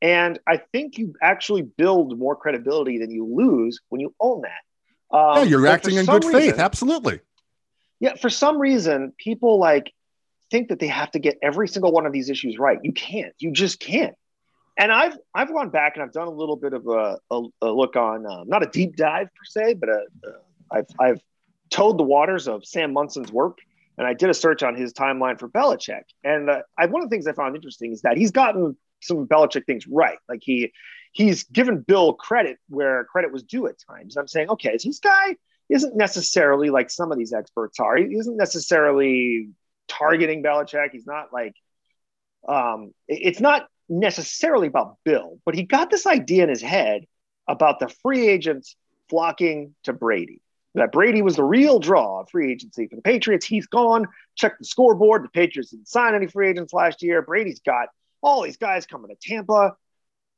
And I think you actually build more credibility than you lose when you own that. Um, yeah, you're acting in good faith. Absolutely. Yeah, for some reason, people like think that they have to get every single one of these issues right. You can't. You just can't. And I've I've gone back and I've done a little bit of a, a, a look on um, not a deep dive per se, but a, a, I've I've towed the waters of Sam Monson's work, and I did a search on his timeline for Belichick. And uh, I, one of the things I found interesting is that he's gotten some Belichick things right. Like he he's given Bill credit where credit was due at times. I'm saying, okay, so this guy isn't necessarily like some of these experts are. He isn't necessarily targeting Belichick. He's not like um, it's not necessarily about Bill, but he got this idea in his head about the free agents flocking to Brady. That Brady was the real draw of free agency for the Patriots. He's gone. Check the scoreboard. The Patriots didn't sign any free agents last year. Brady's got all these guys coming to Tampa.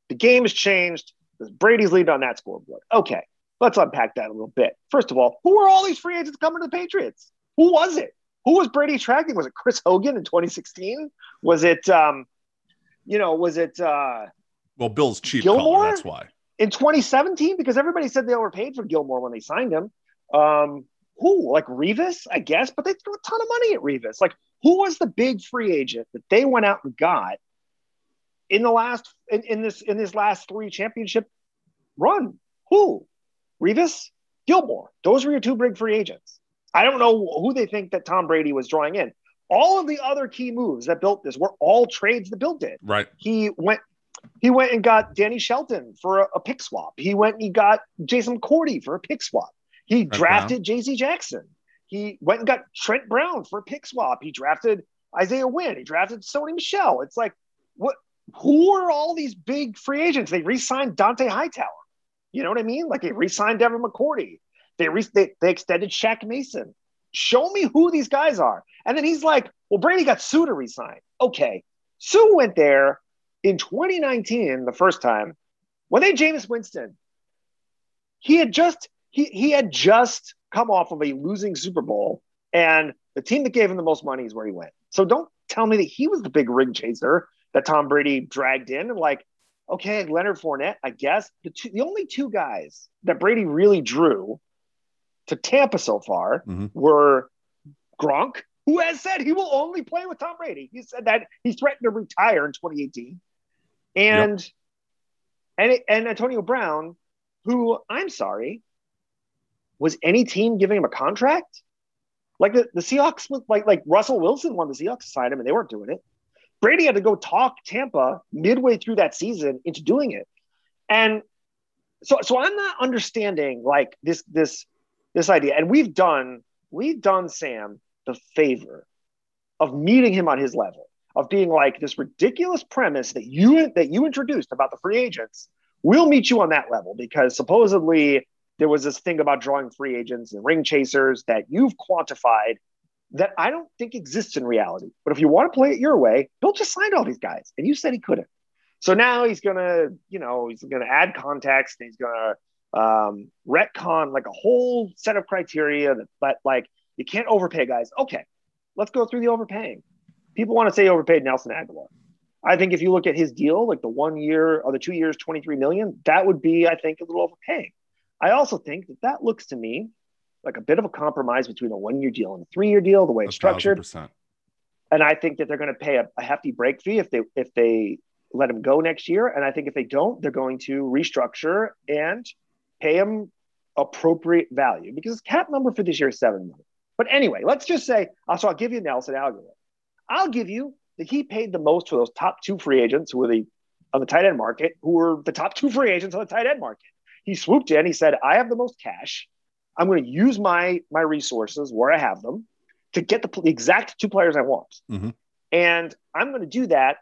The game has changed. Brady's lead on that scoreboard. Okay, let's unpack that a little bit. First of all, who are all these free agents coming to the Patriots? Who was it? Who was Brady attracting? Was it Chris Hogan in 2016? Was it, um, you know, was it uh, Well, Bill's cheap. Gilmore? That's why. in 2017? Because everybody said they overpaid for Gilmore when they signed him. Um, who? Like Revis, I guess, but they threw a ton of money at Revis. Like, who was the big free agent that they went out and got in the last in, in this in this last three championship run? Who? Revis, Gilmore. Those were your two big free agents. I don't know who they think that Tom Brady was drawing in. All of the other key moves that built this were all trades that Bill did. Right. He went he went and got Danny Shelton for a, a pick swap. He went and he got Jason McCourty for a pick swap. He drafted JC Jackson. He went and got Trent Brown for a pick swap. He drafted Isaiah Wynn. He drafted Sony Michel. It's like, what? Who are all these big free agents? They re-signed Dont'a Hightower. You know what I mean? Like they re-signed Devin McCourty. They, re- they they extended Shaq Mason. Show me who these guys are. And then he's like, well, Brady got Suh to resign. Okay. Suh went there in 2019, the first time, when they Jameis Winston. He had just he he had just come off of a losing Super Bowl, and the team that gave him the most money is where he went. So don't tell me that he was the big ring chaser that Tom Brady dragged in. And like, okay, Leonard Fournette, I guess the two, the only two guys that Brady really drew to Tampa so far Mhm. were Gronk, who has said he will only play with Tom Brady. He said that he threatened to retire in 2018, and and and Antonio Brown, who I'm sorry, was any team giving him a contract? Like the, the Seahawks, like like Russell Wilson wanted the Seahawks to sign him, and they weren't doing it. Brady had to go talk Tampa midway through that season into doing it, and so so I'm not understanding like this this this idea, and we've done we've done Sam the favor of meeting him on his level of being like this ridiculous premise that you that you introduced about the free agents. We'll meet you on that level because supposedly there was this thing about drawing free agents and ring chasers that you've quantified that I don't think exists in reality. But if you want to play it your way, Bill just signed all these guys, and you said he couldn't. So now he's gonna, you know, he's gonna add context. And he's gonna um, retcon like a whole set of criteria that, that like you can't overpay guys. Okay, let's go through the overpaying. People want to say overpaid Nelson Agholor. I think if you look at his deal, like the one year or the two years, 23 million, that would be, I think, a little overpaying. I also think that that looks to me like a bit of a compromise between a one year deal and a three year deal, the way it's structured. 1000%. And I think that they're going to pay a, a hefty break fee if they if they let him go next year. And I think if they don't, they're going to restructure and pay him appropriate value because his cap number for this year is seven million. But anyway, let's just say, uh, so I'll give you Nelson Agholor. I'll give you that he paid the most for those top two free agents who were the on the tight end market, who were the top two free agents on the tight end market. He swooped in. He said, "I have the most cash. I'm going to use my my resources where I have them to get the, the exact two players I want, Mhm. and I'm going to do that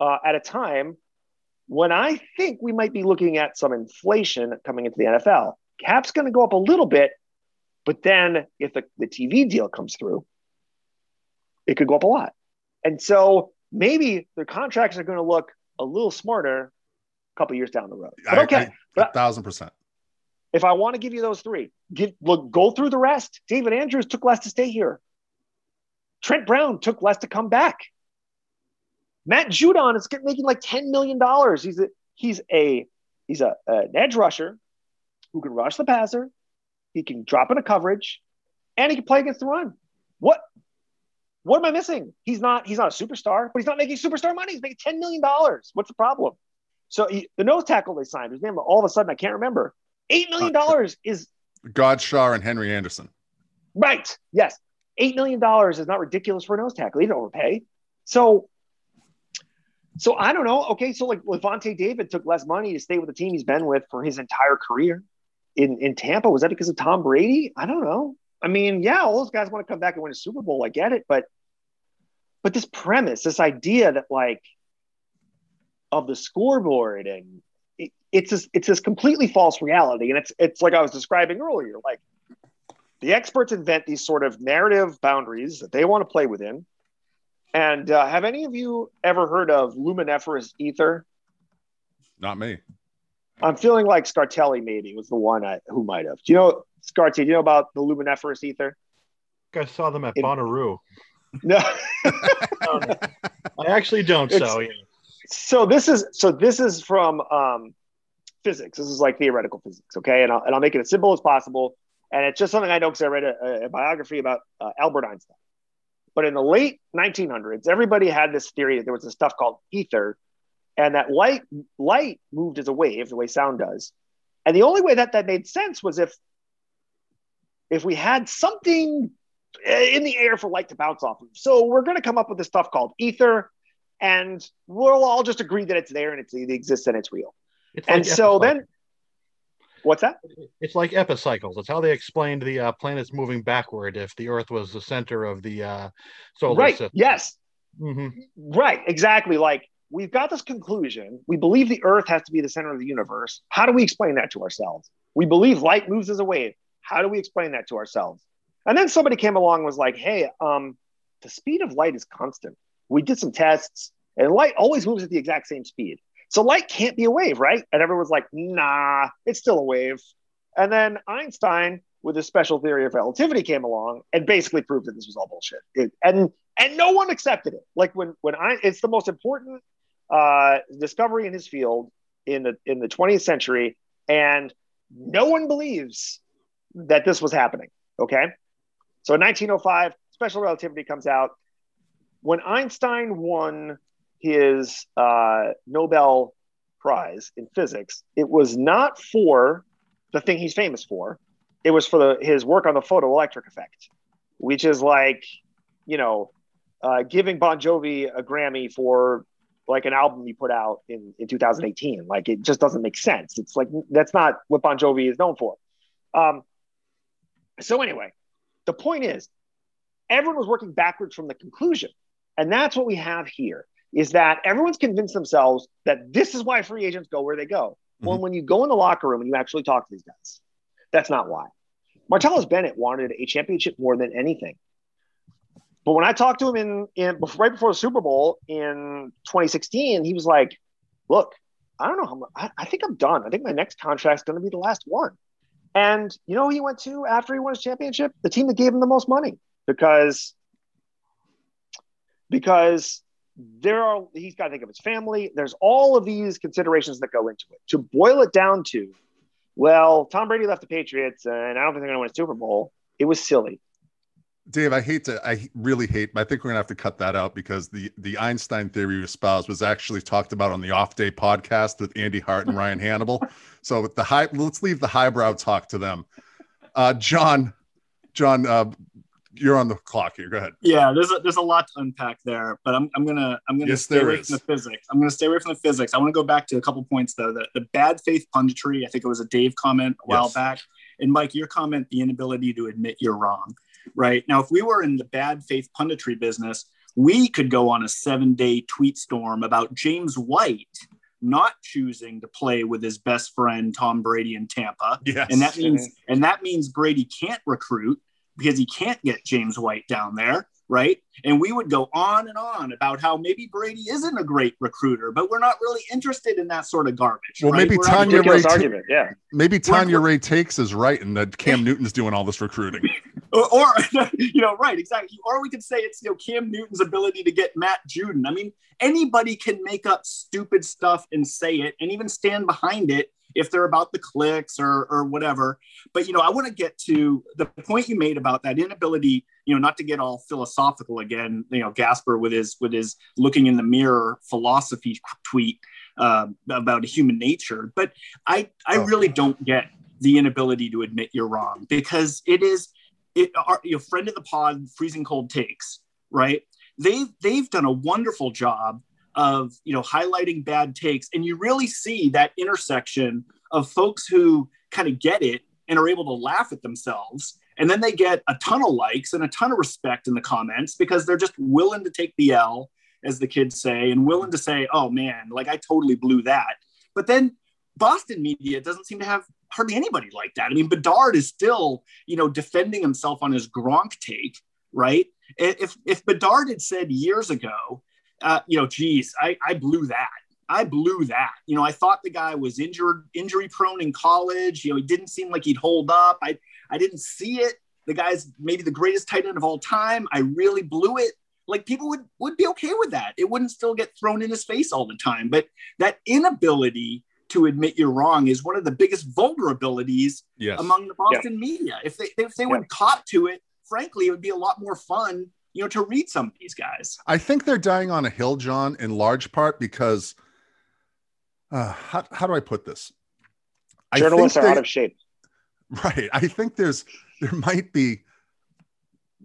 uh, at a time when I think we might be looking at some inflation coming into the NFL. Cap's going to go up a little bit, but then if the, the TV deal comes through, it could go up a lot. And so maybe their contracts are going to look a little smarter a couple years down the road. But okay, I- a but thousand percent. if I want to give you those three, give look go through the rest. David Andrews took less to stay here. Trent Brown took less to come back. Matt Judon is making like ten million dollars. He's a he's a he's a an edge rusher who can rush the passer. He can drop into coverage, and he can play against the run. What what am I missing? He's not he's not a superstar, but he's not making superstar money. He's making ten million dollars. What's the problem? So he, the nose tackle they signed, his name all of a sudden I can't remember. Eight million dollars is Godchaux and Henry Anderson. right. Yes, eight million dollars is not ridiculous for a nose tackle. He didn't overpay. So, so I don't know. Okay, so like Lavonte David took less money to stay with the team he's been with for his entire career in in Tampa. Was that because of Tom Brady? I don't know. I mean, yeah, all those guys want to come back and win a Super Bowl. I get it, but but this premise, this idea that like of the scoreboard and it, it's this, it's this completely false reality, and it's it's like I was describing earlier, like the experts invent these sort of narrative boundaries that they want to play within. And uh, have any of you ever heard of luminiferous ether? Not me. I'm feeling like Scartelli maybe was the one I, who might have. Do you know Scarty? Do you know about the luminiferous ether? I saw them at It- Bonnaroo. No. I actually don't. It's- so yeah. so this is so this is from um, physics. This is like theoretical physics, okay? And I'll, and I'll make it as simple as possible. And it's just something I know because I read a, a biography about uh, Albert Einstein. But in the late 1900s, everybody had this theory that there was this stuff called ether, and that light light moved as a wave, the way sound does. And the only way that that made sense was if if we had something eh, in the air for light to bounce off of. So we're going to come up with this stuff called ether, and we'll all just agree that it's there and it's, it exists and it's real. It's And like so then, what's that? it's like epicycles. It's how they explained the uh, planets moving backward if the Earth was the center of the uh, solar right. system. Yes. hmm Right. Exactly. Like we've got this conclusion. We believe the Earth has to be the center of the universe. How do we explain that to ourselves? We believe light moves as a wave. How do we explain that to ourselves? And then somebody came along and was like, hey, um, the speed of light is constant. We did some tests, and light always moves at the exact same speed. So light can't be a wave, right? And everyone's like, nah, it's still a wave. And then Einstein, with his special theory of relativity, came along and basically proved that this was all bullshit. It- and and no one accepted it. Like when when I, it's the most important uh, discovery in his field in the in the 20th century, and no one believes that this was happening. Okay, so in 1905, special relativity comes out. When Einstein won his uh, Nobel Prize in physics, it was not for the thing he's famous for. It was for the, his work on the photoelectric effect, which is like, you know, uh, giving Bon Jovi a Grammy for like an album he put out in, in 2018. Like it just doesn't make sense. It's like that's not what Bon Jovi is known for. Um, so anyway, the point is, everyone was working backwards from the conclusion, and that's what we have here. Is that everyone's convinced themselves that this is why free agents go where they go. Mm-hmm. Well, when you go in the locker room and you actually talk to these guys, that's not why. Martellus Bennett wanted a championship more than anything. But when I talked to him in, in right before the Super Bowl in 2016, he was like, "Look, I don't know how much. I, I think I'm done. I think my next contract's going to be the last one." And you know, he went to after he won his championship, the team that gave him the most money because because there are he's got to think of his family. There's all of these considerations that go into it. To boil it down to, well, Tom Brady left the Patriots, and I don't think they're going to win a Super Bowl. It was silly. Dave, I hate to, I really hate, but I think we're gonna have to cut that out because the the Einstein theory you espoused was actually talked about on the Off Day podcast with Andy Hart and Ryan Hannable. So with the high, let's leave the highbrow talk to them. Uh, John, John, uh, you're on the clock here. Go ahead. Yeah, there's a, there's a lot to unpack there, but I'm, I'm gonna I'm gonna yes, stay away is. from the physics. I'm gonna stay away from the physics. I want to go back to a couple points though. The, the bad faith punditry. I think it was a Dave comment a while yes. back, and Mike, your comment, the inability to admit you're wrong right? Now, if we were in the bad faith punditry business, we could go on a seven day tweet storm about James White not choosing to play with his best friend Tom Brady in Tampa. Yes. And that means and that means Brady can't recruit because he can't get James White down there right? And we would go on and on about how maybe Brady isn't a great recruiter, but we're not really interested in that sort of garbage. Well, right? maybe we're Tanya Ray, argument, yeah. Maybe Tanya Ray takes is right, and that Cam Newton's doing all this recruiting. or, or, you know, right, exactly. Or we could say it's you know Cam Newton's ability to get Matt Judon. I mean, anybody can make up stupid stuff and say it, and even stand behind it if they're about the clicks or or whatever. But you know, I want to get to the point you made about that inability, you know, not to get all philosophical again, you know, Gasper with his with his looking in the mirror philosophy tweet uh, about human nature. But I I oh. really don't get the inability to admit you're wrong because it is it our you know, friend of the pod freezing cold takes right they've they've done a wonderful job of you know highlighting bad takes and you really see that intersection of folks who kind of get it and are able to laugh at themselves and then they get a ton of likes and a ton of respect in the comments because they're just willing to take the L as the kids say and willing to say oh man like I totally blew that. But then Boston media doesn't seem to have hardly anybody like that. I mean Bedard is still you know defending himself on his Gronk take right? If if Bedard had said years ago uh, you know, geez, I, I blew that. I blew that. You know, I thought the guy was injured, injury prone in college. You know, he didn't seem like he'd hold up. I, I didn't see it. The guy's maybe the greatest tight end of all time. I really blew it. Like people would would be okay with that. It wouldn't still get thrown in his face all the time. But that inability to admit you're wrong is one of the biggest vulnerabilities yes. among the Boston yeah. media. If they if they yeah. would cop to it, frankly, it would be a lot more fun you know, to read some of these guys. I think they're dying on a hill, John, in large part because uh, how, how do I put this? Journalists are they, out of shape. Right. I think there's there might be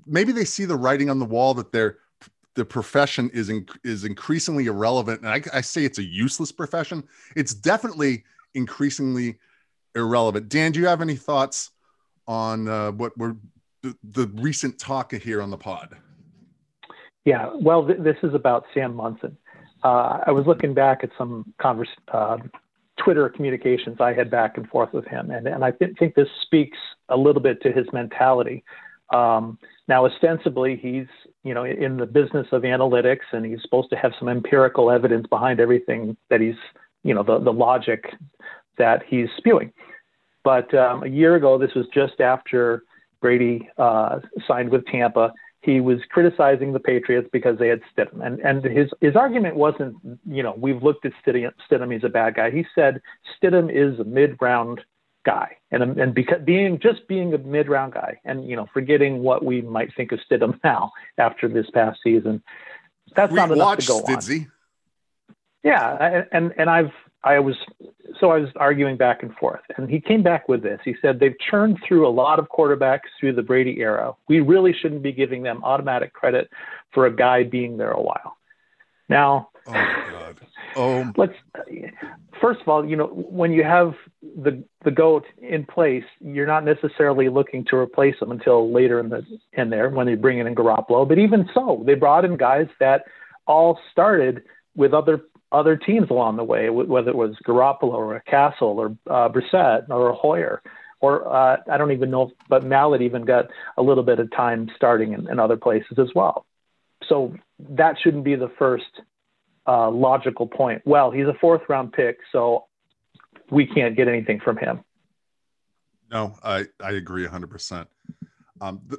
maybe they see the writing on the wall that their the profession is in, is increasingly irrelevant, and I, I say it's a useless profession. It's definitely increasingly irrelevant. Dan, do you have any thoughts on uh, what we're the, the recent talk here on the pod? Yeah, well, th- this is about Sam Monson. Uh, I was looking back at some uh, Twitter communications I had back and forth with him, and, and I th- think this speaks a little bit to his mentality. Um, now, ostensibly, he's you know in the business of analytics, and he's supposed to have some empirical evidence behind everything that he's you know the the logic that he's spewing. But um, a year ago, this was just after Brady uh, signed with Tampa he was criticizing the Patriots because they had Stidham. And, and his, his argument wasn't, you know, we've looked at Stidham, Stidham, he's a bad guy. He said Stidham is a mid round guy. And, and because being just being a mid round guy and, you know, forgetting what we might think of Stidham now after this past season, that's we not enough to go Stidsy. on. Yeah. And, and I've, I was so I was arguing back and forth, and he came back with this. He said they've churned through a lot of quarterbacks through the Brady era. We really shouldn't be giving them automatic credit for a guy being there a while. Now, Oh God. Oh, let's first of all, you know, when you have the the goat in place, you're not necessarily looking to replace him until later in the in there when they bring in Garoppolo. But even so, they brought in guys that all started with other other teams along the way, whether it was Garoppolo or Cassel or uh, Brissett or Hoyer. Or uh, I don't even know, but Mallett even got a little bit of time starting in, in other places as well. So that shouldn't be the first uh, logical point. Well, he's a fourth round pick, so we can't get anything from him. No, I, I agree 100%. Um, the,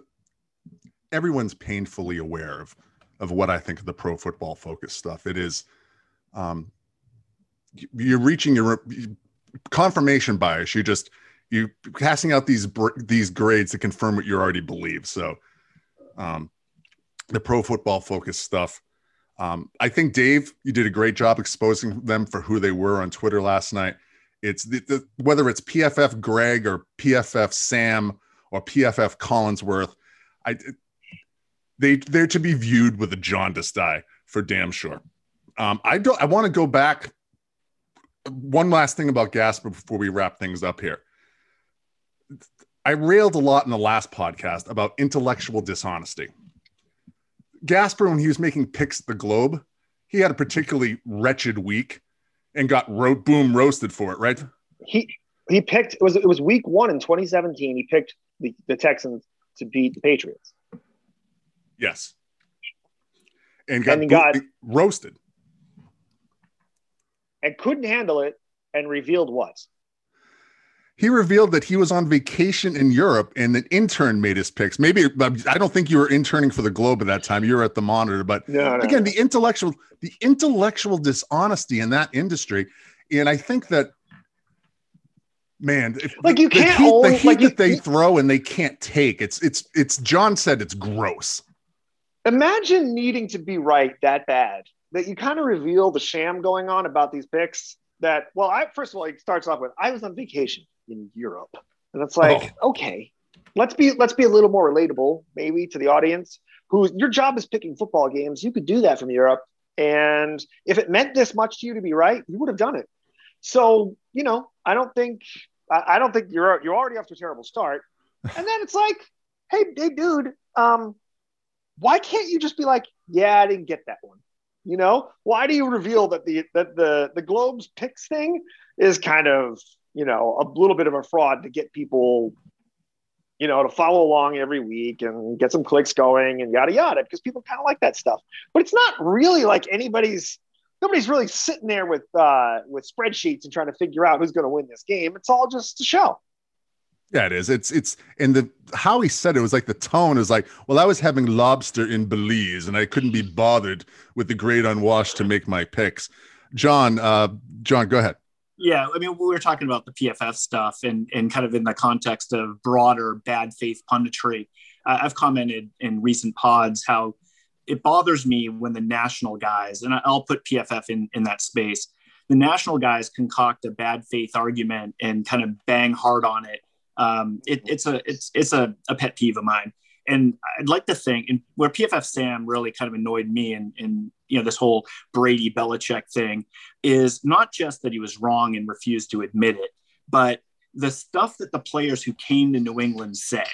everyone's painfully aware of, of what I think of the pro football focus stuff. It is, um, you're reaching your confirmation bias. You're just, you passing out these, these grades to confirm what you already believe. So, um, the pro football focus stuff, um, I think Dave, you did a great job exposing them for who they were on Twitter last night. It's the, the, whether it's PFF Greg or PFF Sam or PFF Collinsworth, I they they're to be viewed with a jaundiced eye for damn sure. Um, I don't. I want to go back. One last thing about Gasper before we wrap things up here. I railed a lot in the last podcast about intellectual dishonesty. Gasper, when he was making picks at the Globe, he had a particularly wretched week and got ro- boom roasted for it, right? He he picked it was it was week one in 2017. He picked the, the Texans to beat the Patriots. Yes, and got, and got roasted and couldn't handle it and revealed what he revealed that he was on vacation in Europe and an intern made his picks. Maybe I don't think you were interning for the Globe at that time. You were at the Monitor, but no, no, again, no. the intellectual, the intellectual dishonesty in that industry, and I think that, man, like you the can't heat, own, the heat like that you, they throw and they can't take. It's it's it's. John said it's gross. Imagine needing to be right that bad that you kind of reveal the sham going on about these picks. That well, I first of all, it starts off with I was on vacation in Europe. And it's like, oh. okay, let's be let's be a little more relatable, maybe to the audience. Who your job is picking football games. You could do that from Europe. And if it meant this much to you to be right, you would have done it. So, you know, I don't think I don't think you're you're already off to a terrible start. And then it's like, hey, hey, dude, um, why can't you just be like, yeah, I didn't get that one? You know, why do you reveal that the that the the Globes picks thing is kind of you know, a little bit of a fraud to get people, you know, to follow along every week and get some clicks going and yada yada, because people kind of like that stuff. But it's not really like anybody's nobody's really sitting there with uh with spreadsheets and trying to figure out who's going to win this game. It's all just a show. Yeah, it is. It's it's and the how he said it was like the tone is like, well, I was having lobster in Belize and I couldn't be bothered with the great unwashed to make my picks. John, uh, John, go ahead. Yeah, I mean, we were talking about the PFF stuff and, and kind of in the context of broader bad faith punditry. Uh, I've commented in recent pods how it bothers me when the national guys, and I'll put PFF in, in that space, the national guys concoct a bad faith argument and kind of bang hard on it. Um, it it's a it's it's a, a pet peeve of mine and I'd like to think, and where PFF Sam really kind of annoyed me in, in you know this whole Brady Belichick thing is not just that he was wrong and refused to admit it, but the stuff that the players who came to New England said.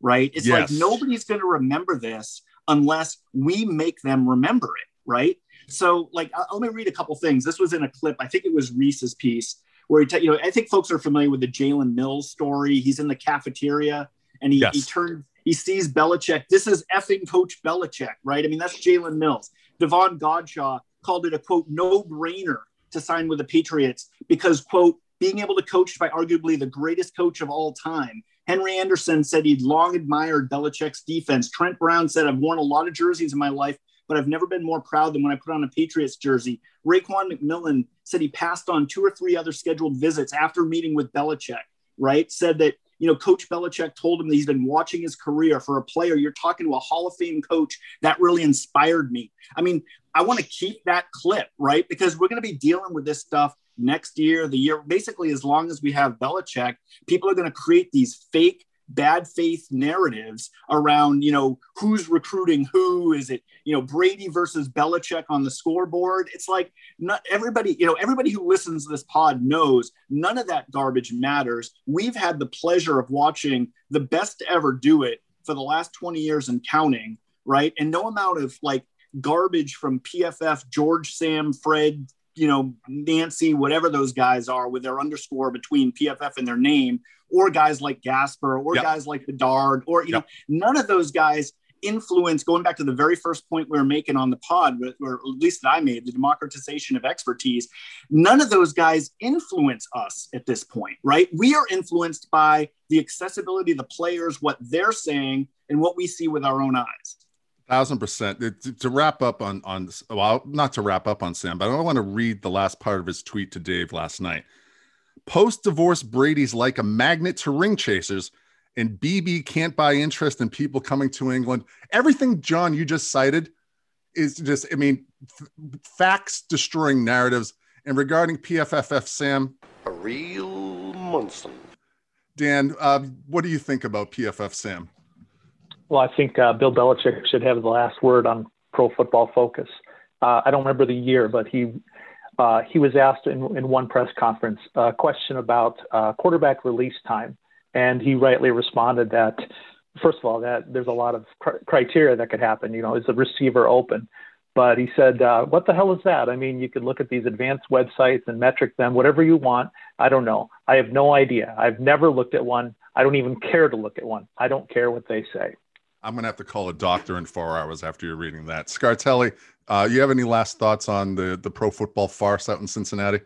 Right? It's yes. like nobody's going to remember this unless we make them remember it. Right? So, like, uh, let me read a couple things. This was in a clip. I think it was Reiss's piece where he, t- you know, I think folks are familiar with the Jalen Mills story. He's in the cafeteria and he, yes. he turned he sees Belichick. This is effing Coach Belichick, right? I mean, that's Jalen Mills. Davon Godchaux called it a quote no brainer to sign with the Patriots because quote being able to coach by arguably the greatest coach of all time. Henry Anderson said he'd long admired Belichick's defense. Trent Brown said, I've worn a lot of jerseys in my life, but I've never been more proud than when I put on a Patriots jersey. Raekwon McMillan said he passed on two or three other scheduled visits after meeting with Belichick, right? Said that you know, Coach Belichick told him that he's been watching his career for a player. You're talking to a Hall of Fame coach. That really inspired me. I mean, I want to keep that clip, right? Because we're going to be dealing with this stuff next year, the year, basically, as long as we have Belichick, people are going to create these fake bad faith narratives around, you know, who's recruiting who. Is it, you know, Brady versus Belichick on the scoreboard? It's like not everybody, you know, everybody who listens to this pod knows none of that garbage matters. We've had the pleasure of watching the best to ever do it for the last 20 years and counting, right? And no amount of like garbage from PFF, George, Sam, Fred, you know, Nancy, whatever those guys are with their underscore between PFF and their name, or guys like Gasper, or yep. guys like Bedard, or, you yep. know, none of those guys influence going back to the very first point we were making on the pod or at least that i made the democratization of expertise none of those guys influence us at this point right we are influenced by the accessibility of the players what they're saying and what we see with our own eyes thousand percent. To, to wrap up on on well not to wrap up on sam but i want to read the last part of his tweet to dave last night. Post divorce brady's like a magnet to ring chasers and bb can't buy interest in people coming to england. Everything john you just cited is just i mean f- facts destroying narratives. And regarding pff sam? A real monson dan uh, what do you think about pff sam well, I think uh, Bill Belichick should have the last word on Pro Football Focus. Uh, I don't remember the year, but he uh, he was asked in, in one press conference a question about uh, quarterback release time, and he rightly responded that first of all that there's a lot of cr- criteria that could happen. You know, is the receiver open? But he said, uh, "What the hell is that? I mean, you could look at these advanced websites and metric them, whatever you want. I don't know. I have no idea. I've never looked at one. I don't even care to look at one. I don't care what they say." I'm gonna have to call a doctor in four hours after you're reading that. Scartelli, uh, you have any last thoughts on the the pro football farce out in Cincinnati?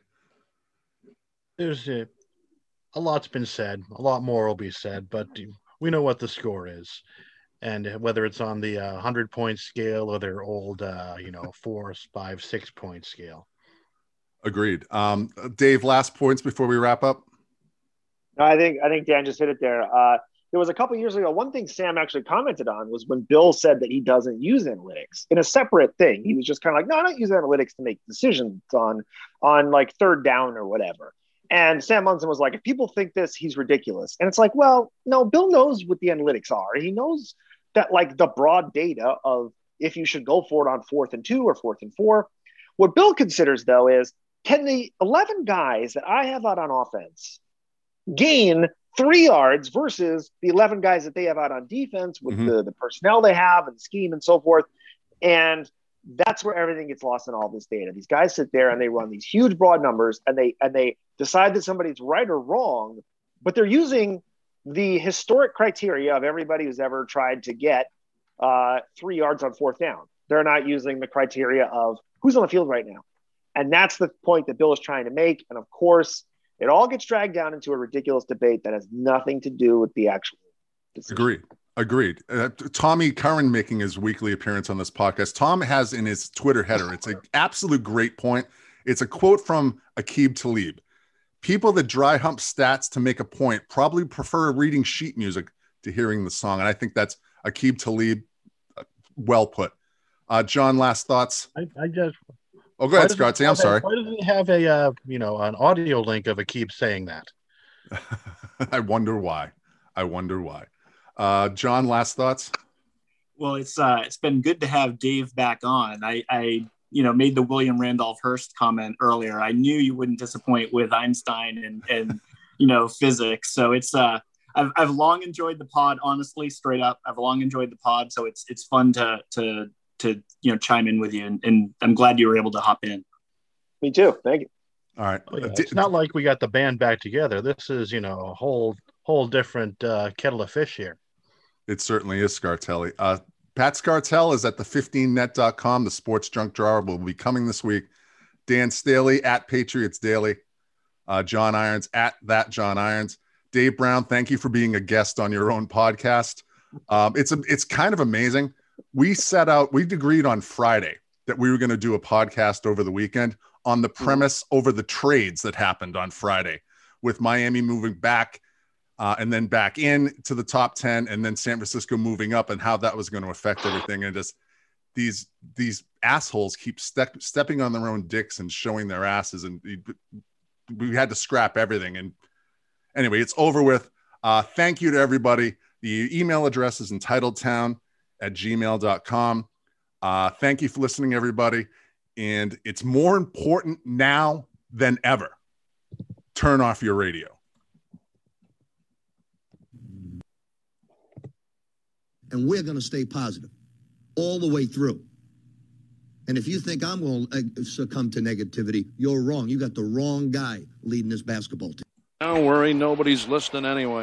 There's a, a lot's been said. A lot more will be said, but we know what the score is, and whether it's on the uh, hundred point scale or their old, uh, you know, four, five, six point scale. Agreed. Um, Dave, last points before we wrap up. No, I think I think Dan just hit it there. Uh, there was a couple years ago one thing sam actually commented on was when bill said that he doesn't use analytics in a separate thing. He was just kind of like no i don't use analytics to make decisions on on like third down or whatever. And sam monson was like if people think this he's ridiculous. And it's like well no bill knows what the analytics are. He knows that like the broad data of if you should go for it on fourth and two or fourth and four. What bill considers though is can the 11 guys that i have out on offense gain three yards versus the 11 guys that they have out on defense with mm-hmm. the, the personnel they have and scheme and so forth. And that's where everything gets lost in all this data. These guys sit there and they run these huge broad numbers and they and they decide that somebody's right or wrong, but they're using the historic criteria of everybody who's ever tried to get uh, three yards on fourth down. They're not using the criteria of who's on the field right now. And that's the point that Bill is trying to make. And of course, it all gets dragged down into a ridiculous debate that has nothing to do with the actual. Decision. Agreed. Agreed. Uh, Tommy Curran making his weekly appearance on this podcast. Tom has in his Twitter header, it's an absolute great point. It's a quote from Aqib Talib. People that dry hump stats to make a point probably prefer reading sheet music to hearing the song. And I think that's Aqib Talib. Uh, well put. Uh, John, last thoughts? I, I just Oh, go ahead, Scott. I'm sorry. A, why doesn't he have a uh, you know an audio link of a keep saying that? I wonder why. I wonder why. Uh, John, last thoughts. Well, it's uh, it's been good to have Dave back on. I, I you know made the William Randolph Hearst comment earlier. I knew you wouldn't disappoint with Einstein and and you know physics. So it's uh I've, I've long enjoyed the pod. Honestly, straight up, I've long enjoyed the pod. So it's it's fun to to to you know chime in with you, and, and I'm glad you were able to hop in. Me too. Thank you. All right. Oh, yeah. It's not like we got the band back together. This is, you know, a whole whole different uh, kettle of fish here. It certainly is, Scartelli. Uh, Pat Scartell is at the 15net.com. The sports junk drawer will be coming this week. Dan Staley at Patriots Daily. Uh, John Irons at that John Irons. Dave Brown, thank you for being a guest on your own podcast. Um, it's a, it's kind of amazing we set out, we agreed on Friday that we were going to do a podcast over the weekend on the mm-hmm. premise over the trades that happened on Friday with Miami moving back uh, and then back in to the top 10 and then San Francisco moving up and how that was going to affect everything. And just these, these assholes keep ste- stepping on their own dicks and showing their asses. And we had to scrap everything. And anyway, it's over with. Uh, thank you to everybody. The email address is entitledtown at gmail.com. Uh, thank you for listening, everybody. And it's more important now than ever. Turn off your radio. And we're going to stay positive all the way through. And if you think I'm going to succumb to negativity, you're wrong. You got the wrong guy leading this basketball team. Don't worry, nobody's listening anyway.